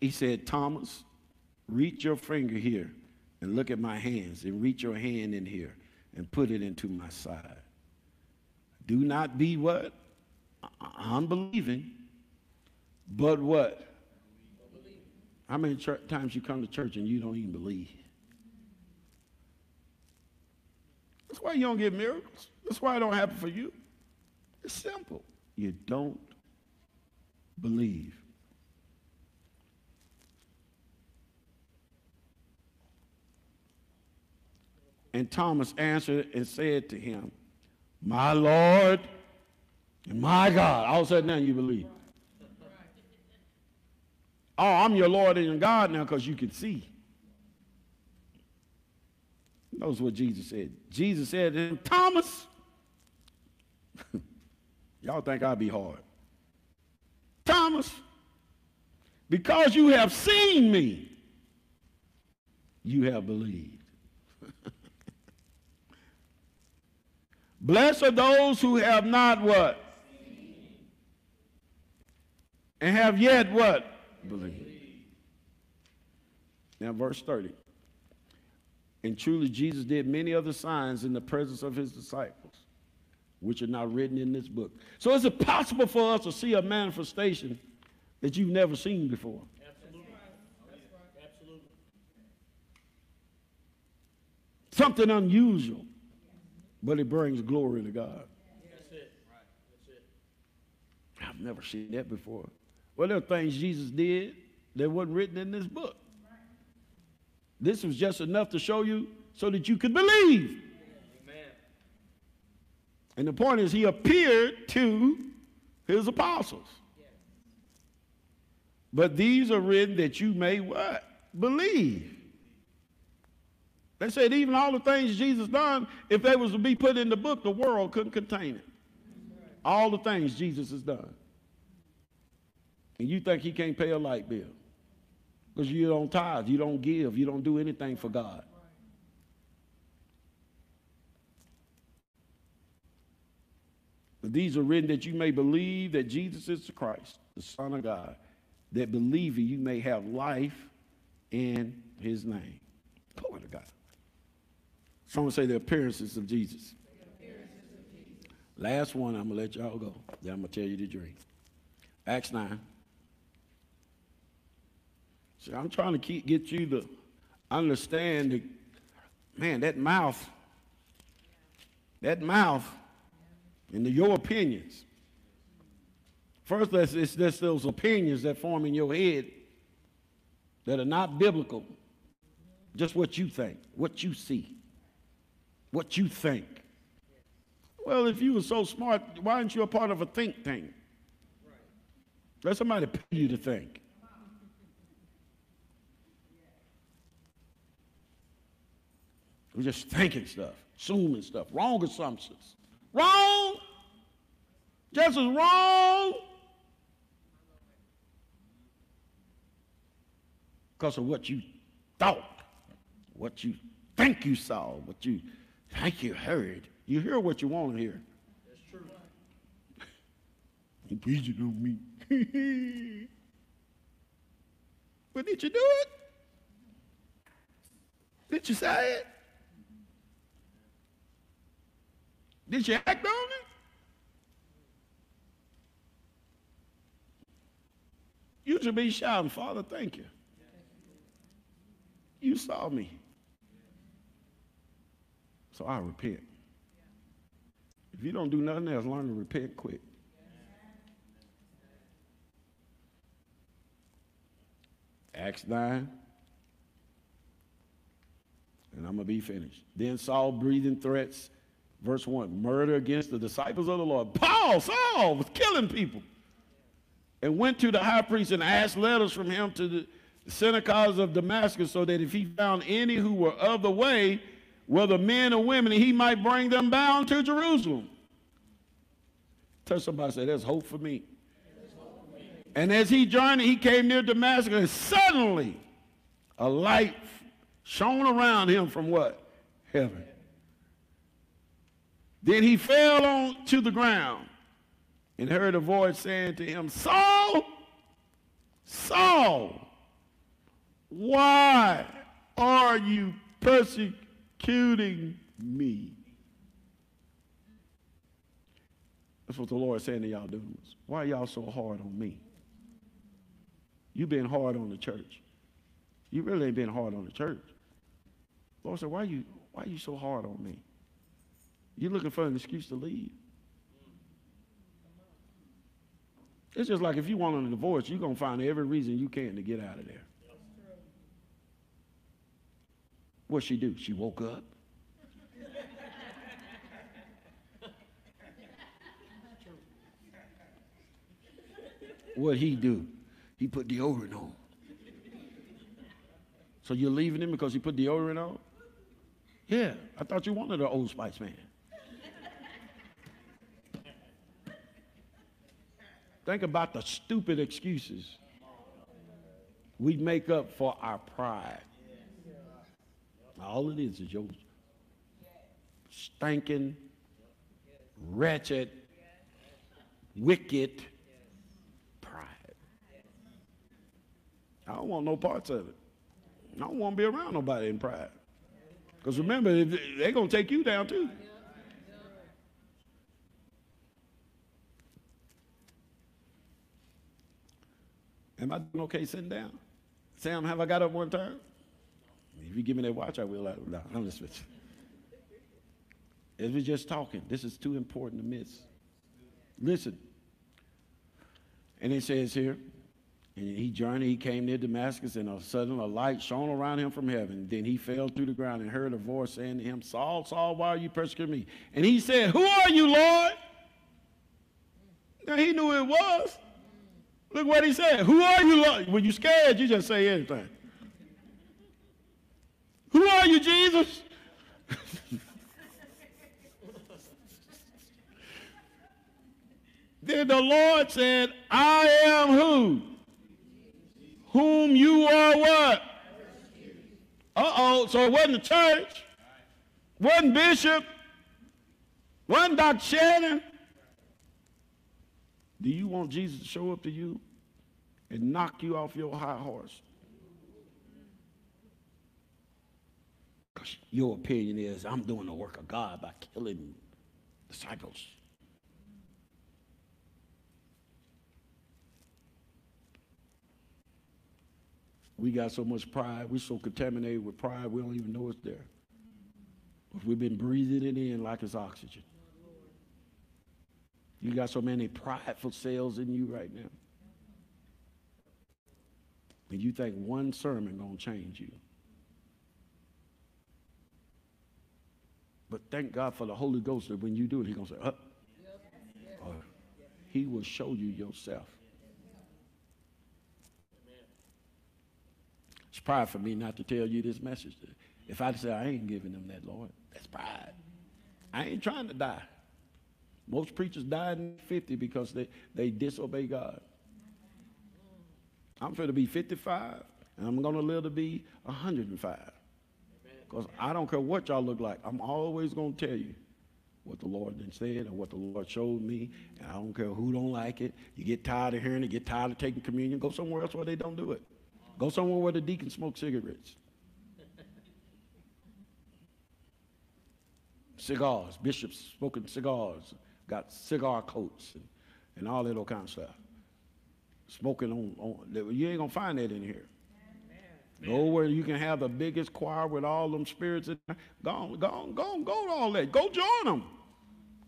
He said, Thomas, reach your finger here and look at my hands, and reach your hand in here and put it into my side. Do not be what? Unbelieving, but what? How many times you come to church and you don't even believe? That's why you don't get miracles. That's why it don't happen for you. It's simple. You don't believe. And Thomas answered and said to him, My Lord and my God. All of a sudden now you believe. Oh, I'm your Lord and your God now because you can see. Notice what Jesus said. Jesus said to him, Thomas, y'all think I'd be hard. Thomas, because you have seen me, you have believed. Blessed are those who have not what? And have yet what? Believed. Now, verse 30. And truly, Jesus did many other signs in the presence of his disciples, which are not written in this book. So, is it possible for us to see a manifestation that you've never seen before?
Absolutely. Absolutely.
Something unusual, but it brings glory to God.
That's it. Right. That's it.
I've never seen that before. Well, there are things Jesus did that wasn't written in this book. This was just enough to show you so that you could believe.
Amen.
And the point is, he appeared to his apostles. But these are written that you may what? Believe. They said even all the things Jesus done, if they was to be put in the book, the world couldn't contain it. All the things Jesus has done. And you think he can't pay a light bill. Because you don't tithe, you don't give, you don't do anything for God. But these are written that you may believe that Jesus is the Christ, the Son of God, that believing you may have life in his name. Glory to God. Someone say the appearances of Jesus. Last one, I'm going to let y'all go. Then I'm going to tell you the dream. Acts 9. See, I'm trying to keep, get you to understand the, man, that mouth, that mouth, and the, your opinions. First, it's just those opinions that form in your head that are not biblical. Just what you think, what you see, what you think. Well, if you were so smart, why aren't you a part of a think tank? Let somebody pay you to think. We're just thinking stuff, assuming stuff, wrong assumptions. Wrong! Just as wrong because of what you thought, what you think you saw, what you think you heard. You hear what you want to hear.
That's true.
You preaching on me. but did you do it? Did you say it? Did you act on it? You should be shouting, Father, thank you. You saw me. So I repent. If you don't do nothing else, learn to repent quick. Acts 9. And I'm going to be finished. Then Saul breathing threats. Verse 1 murder against the disciples of the Lord. Paul, Saul, was killing people. And went to the high priest and asked letters from him to the synagogues of Damascus so that if he found any who were of the way, whether men or women, he might bring them bound to Jerusalem. Tell somebody, say, there's hope for me. And as he journeyed, he came near Damascus, and suddenly a light shone around him from what? Heaven. Then he fell on to the ground and heard a voice saying to him, Saul, Saul, why are you persecuting me? That's what the Lord is saying to y'all dudes. Why y'all so hard on me? You've been hard on the church. You really ain't been hard on the church. Lord said, why you, why you so hard on me? You're looking for an excuse to leave. It's just like if you want a divorce, you're going to find every reason you can to get out of there. What'd she do? She woke up. What'd he do? He put deodorant on. So you're leaving him because he put deodorant on? Yeah, I thought you wanted an Old Spice man. Think about the stupid excuses we make up for our pride. All it is is your stinking, wretched, wicked pride. I don't want no parts of it. I don't want to be around nobody in pride. Because remember, they're going to take you down too. Am I doing okay sitting down? Sam, have I got up one time? If you give me that watch, I will. No, I'm just with you. As we're just talking, this is too important to miss. Listen. And it says here, and he journeyed, he came near Damascus, and a sudden a light shone around him from heaven. Then he fell through the ground and heard a voice saying to him, Saul, Saul, why are you persecuting me? And he said, Who are you, Lord? Now he knew it was. Look what he said. Who are you, Lord? When you're scared, you just say anything. Are you, Jesus? then the Lord said, I am who? Whom you are what? Uh-oh, so it wasn't the church, wasn't bishop, wasn't Dr. Shannon. Do you want Jesus to show up to you and knock you off your high horse? Because your opinion is, I'm doing the work of God by killing disciples. We got so much pride. We're so contaminated with pride, we don't even know it's there. We've been breathing it in like it's oxygen. You got so many prideful cells in you right now. And you think one sermon gonna change you. But thank God for the Holy Ghost that when you do it, He's gonna say, uh, or He will show you yourself. It's pride for me not to tell you this message. If I say I ain't giving them that, Lord, that's pride. I ain't trying to die. Most preachers died in 50 because they, they disobey God. I'm going to be 55, and I'm going to live to be 105. Because I don't care what y'all look like. I'm always going to tell you what the Lord said or what the Lord showed me. And I don't care who don't like it. You get tired of hearing it, get tired of taking communion, go somewhere else where they don't do it. Go somewhere where the deacon smokes cigarettes. cigars, bishops smoking cigars, got cigar coats and, and all that old kind of stuff. Smoking on, on you ain't gonna find that in here. Go where you can have the biggest choir with all them spirits. Go on, go on, go on, go to all that. Go join them.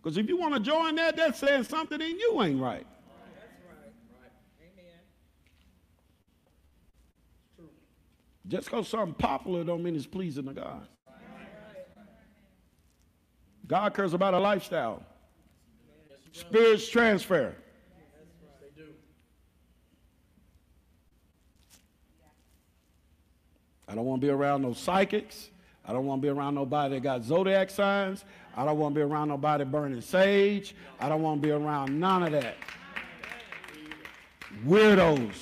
Because if you want to join that, that's saying something in you ain't right. That's right. Right. Amen. True. Just because something popular don't mean it's pleasing to God. God cares about a lifestyle. Spirits transfer. I don't want to be around no psychics. I don't want to be around nobody that got zodiac signs. I don't want to be around nobody burning sage. I don't want to be around none of that. Weirdos.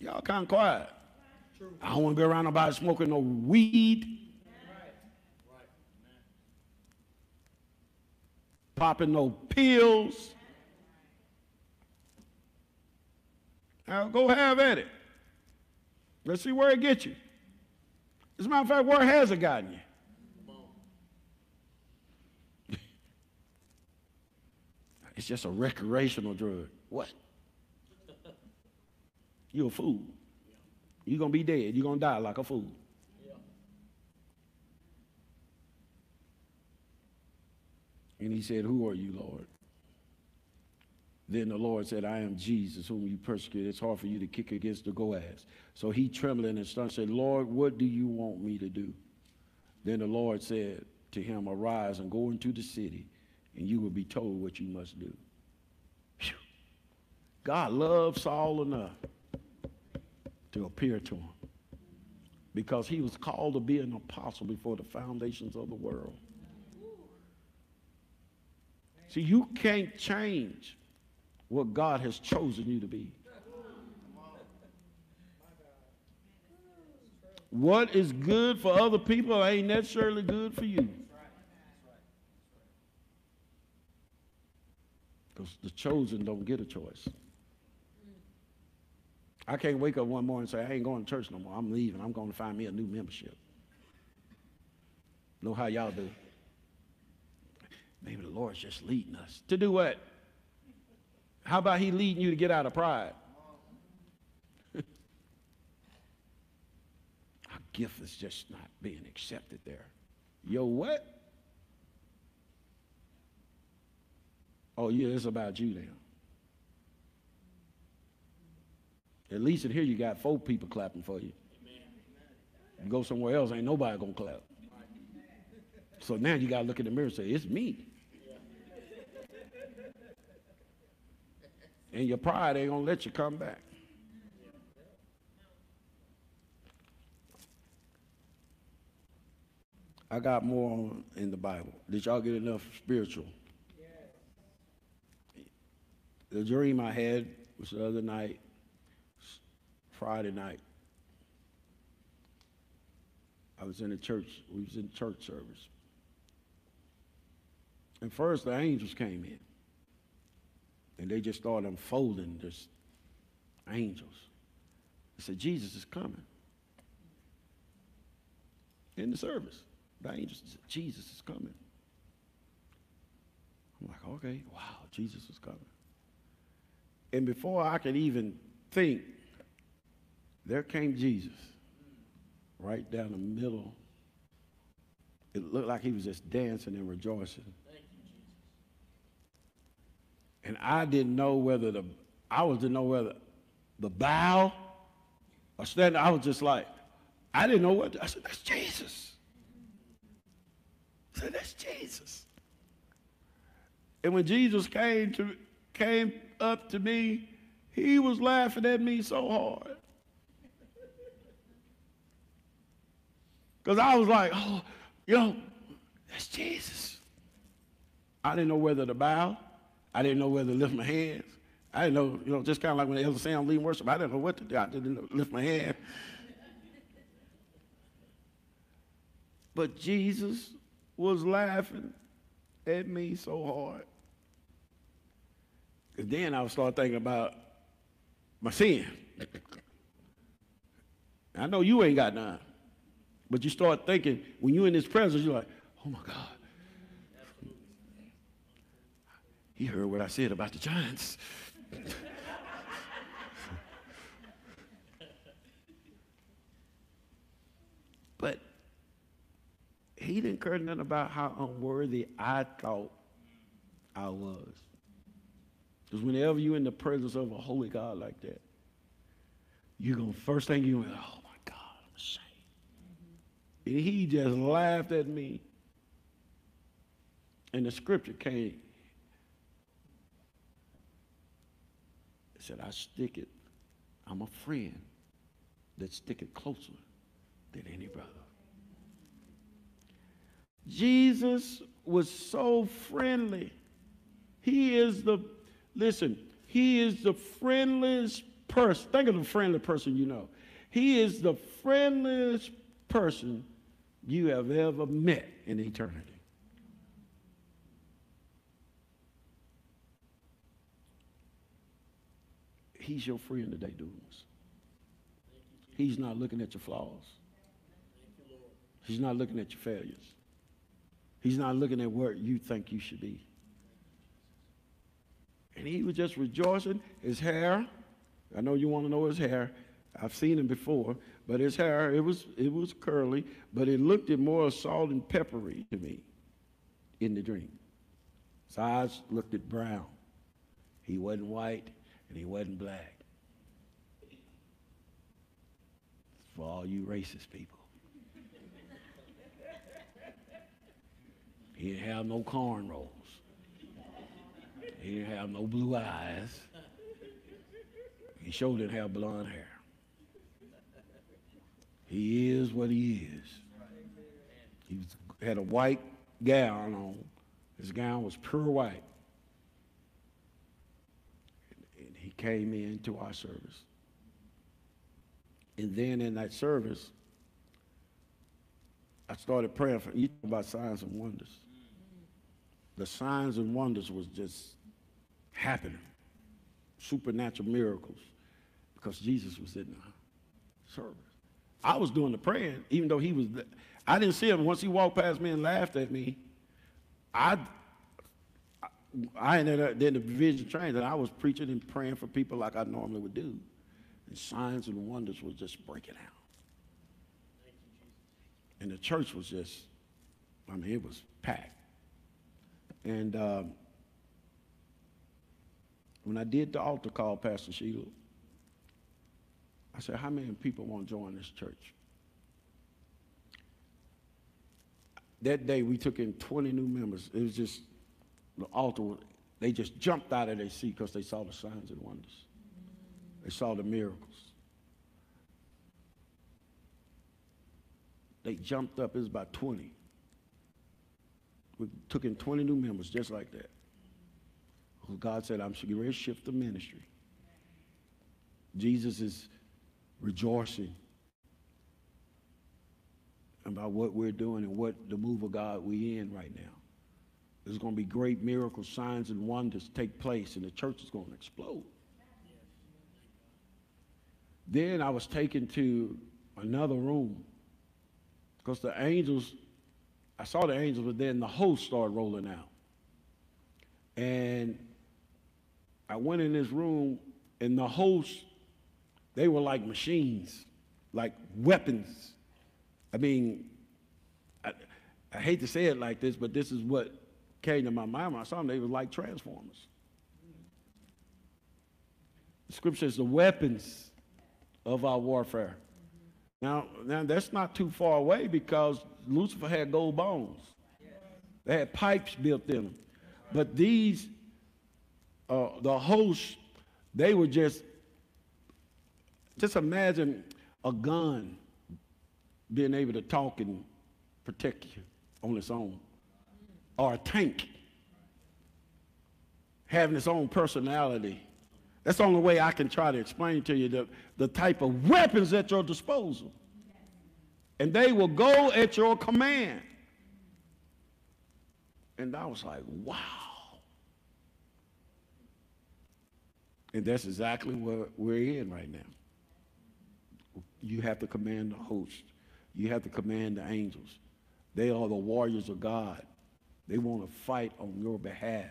Y'all kind of quiet. I don't want to be around nobody smoking no weed. Popping no pills. Now go have at it. Let's see where it gets you. As a matter of fact, where has it gotten you? it's just a recreational drug. What? You're a fool. You're going to be dead. You're going to die like a fool. And he said, Who are you, Lord? Then the Lord said, I am Jesus, whom you persecute. It's hard for you to kick against the goads. So he trembling and stunned said, Lord, what do you want me to do? Then the Lord said to him, Arise and go into the city, and you will be told what you must do. Whew. God loved Saul enough to appear to him because he was called to be an apostle before the foundations of the world. See, you can't change what God has chosen you to be. What is good for other people ain't necessarily good for you. Because the chosen don't get a choice. I can't wake up one morning and say, I ain't going to church no more. I'm leaving. I'm going to find me a new membership. Know how y'all do? Maybe the Lord's just leading us. To do what? How about He leading you to get out of pride? Our gift is just not being accepted there. Yo, what? Oh, yeah, it's about you now. At least in here you got four people clapping for you. You go somewhere else, ain't nobody gonna clap. So now you gotta look in the mirror and say, it's me. And your pride ain't gonna let you come back. I got more in the Bible. Did y'all get enough spiritual? The dream I had was the other night, Friday night. I was in a church, we was in church service. And first the angels came in. And they just started unfolding this angels. I said, Jesus is coming. In the service. The angels said, Jesus is coming. I'm like, okay, wow, Jesus is coming. And before I could even think, there came Jesus right down the middle. It looked like he was just dancing and rejoicing. And I didn't know whether the, I was to know whether the bow or stand. I was just like, I didn't know what, I said, that's Jesus. I said, that's Jesus. And when Jesus came to, came up to me, he was laughing at me so hard. Because I was like, oh, yo, that's Jesus. I didn't know whether to bow. I didn't know whether to lift my hands. I didn't know, you know, just kind of like when the elder Sam lead worship, I didn't know what to do. I didn't lift my hand. But Jesus was laughing at me so hard. And then I would start thinking about my sin. I know you ain't got none. But you start thinking, when you're in his presence, you're like, oh my God. He heard what I said about the giants. but he didn't care nothing about how unworthy I thought I was. Because whenever you're in the presence of a holy God like that, you're going to, first thing you're going to, oh my God, I'm ashamed. And he just laughed at me. And the scripture came. Said, I stick it. I'm a friend that stick it closer than any brother. Jesus was so friendly. He is the, listen, he is the friendliest person. Think of the friendly person you know. He is the friendliest person you have ever met in eternity. He's your friend today, Dunamis. He's not looking at your flaws. He's not looking at your failures. He's not looking at where you think you should be. And he was just rejoicing. His hair, I know you want to know his hair. I've seen him before, but his hair, it was, it was curly, but it looked more salt and peppery to me in the dream. His eyes looked at brown. He wasn't white and he wasn't black. For all you racist people. He didn't have no cornrows. He didn't have no blue eyes. He sure didn't have blonde hair. He is what he is. He was, had a white gown on. His gown was pure white. And, and he came into our service. And then in that service, I started praying for you about signs and wonders. The signs and wonders was just happening, supernatural miracles, because Jesus was in the service. I was doing the praying, even though he was. th- I didn't see him. Once he walked past me and laughed at me, I I ended up did the vision training, and I was preaching and praying for people like I normally would do, and signs and wonders was just breaking out. And the church was just, I mean, it was packed. And um, when I did the altar call, Pastor Sheila, I said, How many people want to join this church? That day, we took in 20 new members. It was just, the altar, they just jumped out of their seat because they saw the signs and wonders. They saw the miracles. They jumped up, it was about 20. We took in 20 new members just like that. Well, God said, I'm going to shift the ministry. Jesus is rejoicing about what we're doing and what the move of God we in right now. There's going to be great miracles, signs, and wonders take place, and the church is going to explode. Then I was taken to another room because the angels, I saw the angels, but then the host started rolling out. And I went in this room, and the hosts, they were like machines, like weapons. I mean, I, I hate to say it like this, but this is what came to my mind when I saw them. They were like transformers. The scripture says the weapons of our warfare. Now, now that's not too far away because Lucifer had gold bones. They had pipes built in them. But these, uh, the hosts, they were just, just imagine a gun being able to talk and protect you on its own, or a tank having its own personality. That's the only way I can try to explain to you the, the type of weapons at your disposal. And they will go at your command. And I was like, wow. And that's exactly what we're in right now. You have to command the host. You have to command the angels. They are the warriors of God. They want to fight on your behalf.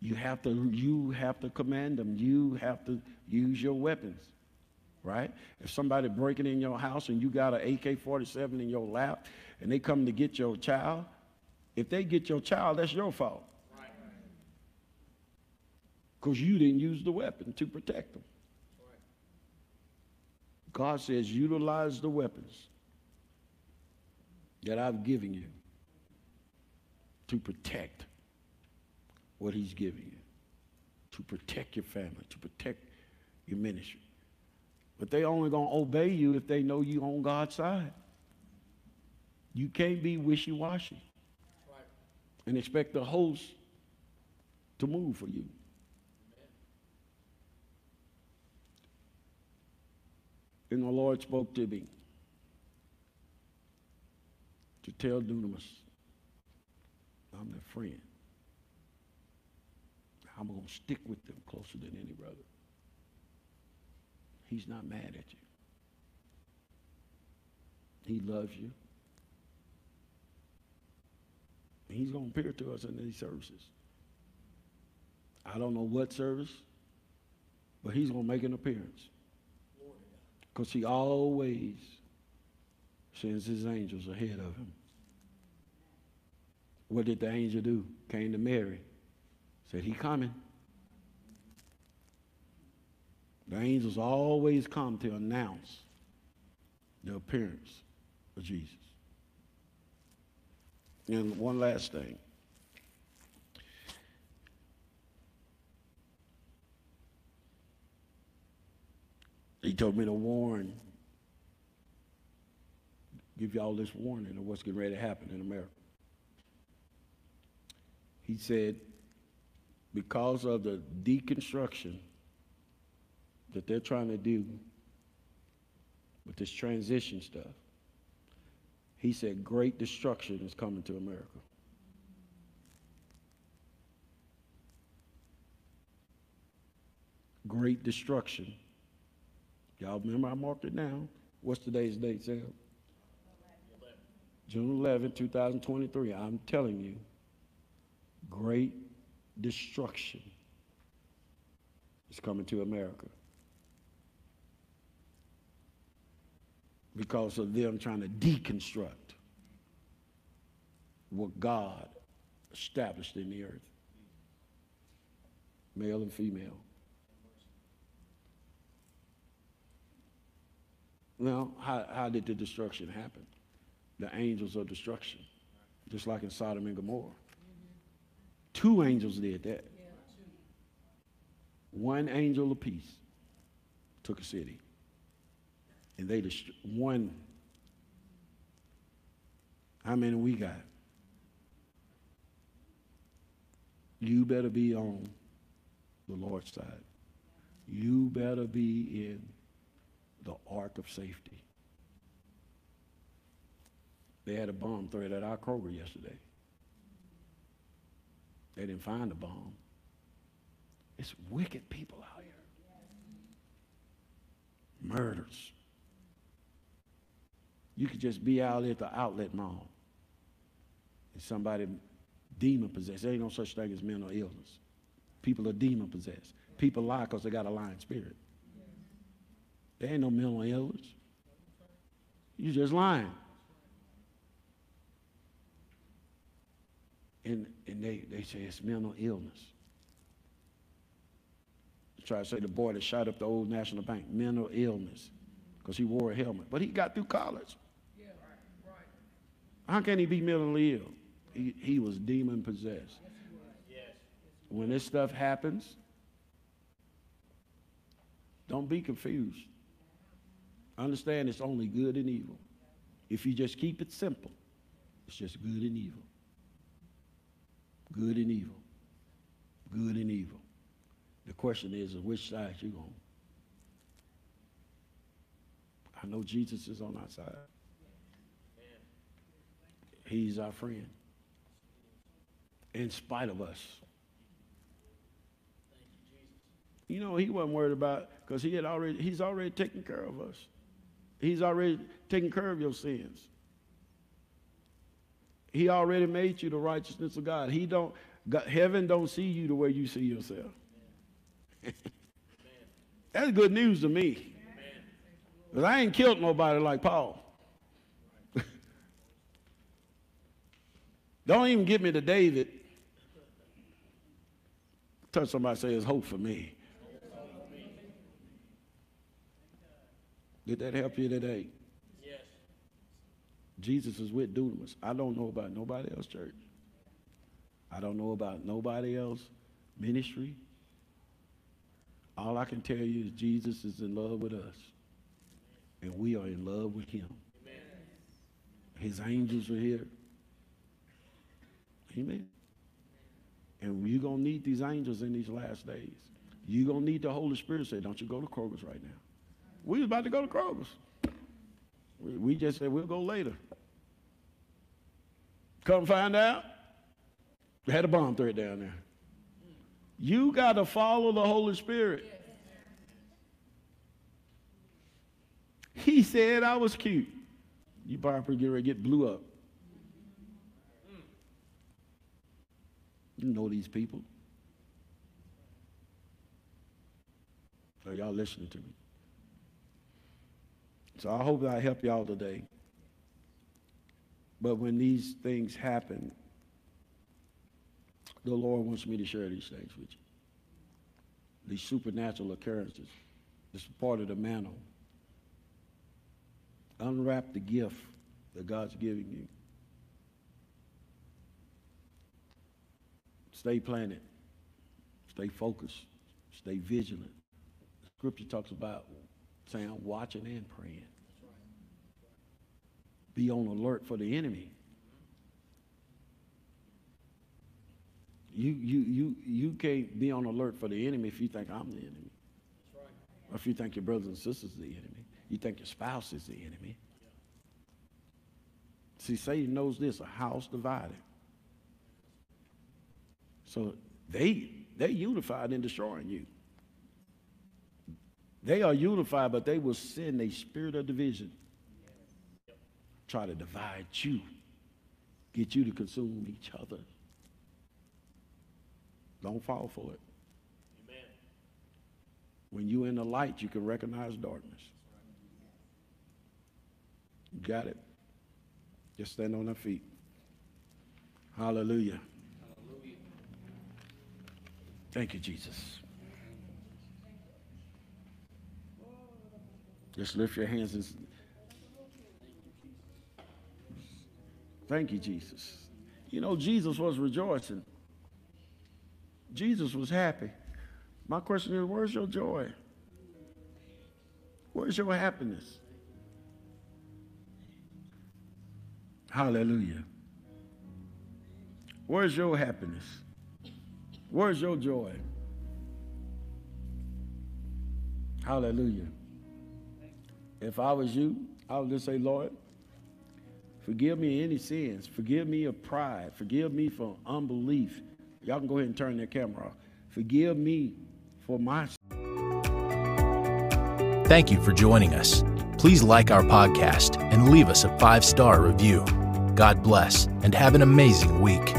You have to you have to command them. You have to use your weapons. Right? If somebody breaking in your house and you got an AK-47 in your lap and they come to get your child, if they get your child, that's your fault. Because you didn't use the weapon to protect them. God says, utilize the weapons that I've given you to protect what He's giving you, to protect your family, to protect your ministry. But they only gonna obey you if they know you on God's side. You can't be wishy-washy and expect the host to move for you. And the Lord spoke to me to tell Dunamis, I'm their friend. I'm going to stick with them closer than any brother. He's not mad at you. He loves you. He's going to appear to us in these services. I don't know what service, but he's going to make an appearance. Because he always sends his angels ahead of him. What did the angel do? Came to Mary. Said, he coming. The angels always come to announce the appearance of Jesus. And one last thing. He told me to warn, give y'all this warning of what's getting ready to happen in America. He said, because of the deconstruction that they're trying to do with this transition stuff, he said, great destruction is coming to America. great destruction. Y'all remember I marked it down. What's today's date, Sam? June 11, 2023. I'm telling you, great destruction is coming to America. Because of them trying to deconstruct what God established in the earth male and female. Now, how, how did the destruction happen? The angels of destruction, just like in Sodom and Gomorrah. Two angels did that. One angel apiece took a city. And they destroyed one. How many we got? You better be on the Lord's side. You better be in the ark of safety. They had a bomb threat at our Kroger yesterday. They didn't find the bomb. It's wicked people out here. Murders. You could just be out at the outlet mall and somebody demon possessed. There ain't no such thing as mental illness. People are demon possessed. People lie because they got a lying spirit. There ain't no mental illness. You just lying. And, and they, they say it's mental illness. They try to say the boy that shot up the Old National Bank, mental illness, because he wore a helmet. But he got through college. How can he be mentally ill? He, he was demon possessed. When this stuff happens, don't be confused. Understand it's only good and evil. If you just keep it simple, it's just good and evil. Good and evil. Good and evil. The question is, which side you on? I know Jesus is on our side. He's our friend. In spite of us. You know, he wasn't worried about because he had already he's already taken care of us. He's already taken care of your sins. He already made you the righteousness of God. He don't God, heaven don't see you the way you see yourself. That's good news to me. Because I ain't killed nobody like Paul. don't even get me to David. Touch somebody say there's hope for me. Did that help you today? Jesus is with Dunamis. I don't know about nobody else church. I don't know about nobody else ministry. All I can tell you is Jesus is in love with us. And we are in love with him.
Amen.
His angels are here. Amen. And you're going to need these angels in these last days. You're going to need the Holy Spirit say, don't you go to Kroger's right now. We was about to go to Kroger's. We, we just said we'll go later. Come find out, they had a bomb threat down there. You got to follow the Holy Spirit. He said I was cute. You probably get ready to get blew up. You know these people. Are y'all listening to me? So I hope I help y'all today. But when these things happen, the Lord wants me to share these things with you. These supernatural occurrences. This is part of the mantle. Unwrap the gift that God's giving you. Stay planted. Stay focused. Stay vigilant. Scripture talks about saying watching and praying. Be on alert for the enemy. You, you, you, you can't be on alert for the enemy if you think I'm the enemy. Or if you think your brothers and sisters are the enemy. You think your spouse is the enemy. See, Satan knows this, a house divided. So they they unified in destroying you. They are unified, but they will send a spirit of division. Try to divide you, get you to consume each other. Don't fall for it.
Amen.
When you're in the light, you can recognize darkness. You got it? Just stand on our feet. Hallelujah. Thank you, Jesus. Just lift your hands and thank you, Jesus. You know, Jesus was rejoicing. Jesus was happy. My question is, where's your joy? Where's your happiness? Hallelujah. Where's your happiness? Where's your joy? Hallelujah. If I was you, I would just say, Lord, forgive me any sins. Forgive me of pride. Forgive me for unbelief. Y'all can go ahead and turn their camera off. Forgive me for my
Thank you for joining us. Please like our podcast and leave us a five star review. God bless and have an amazing week.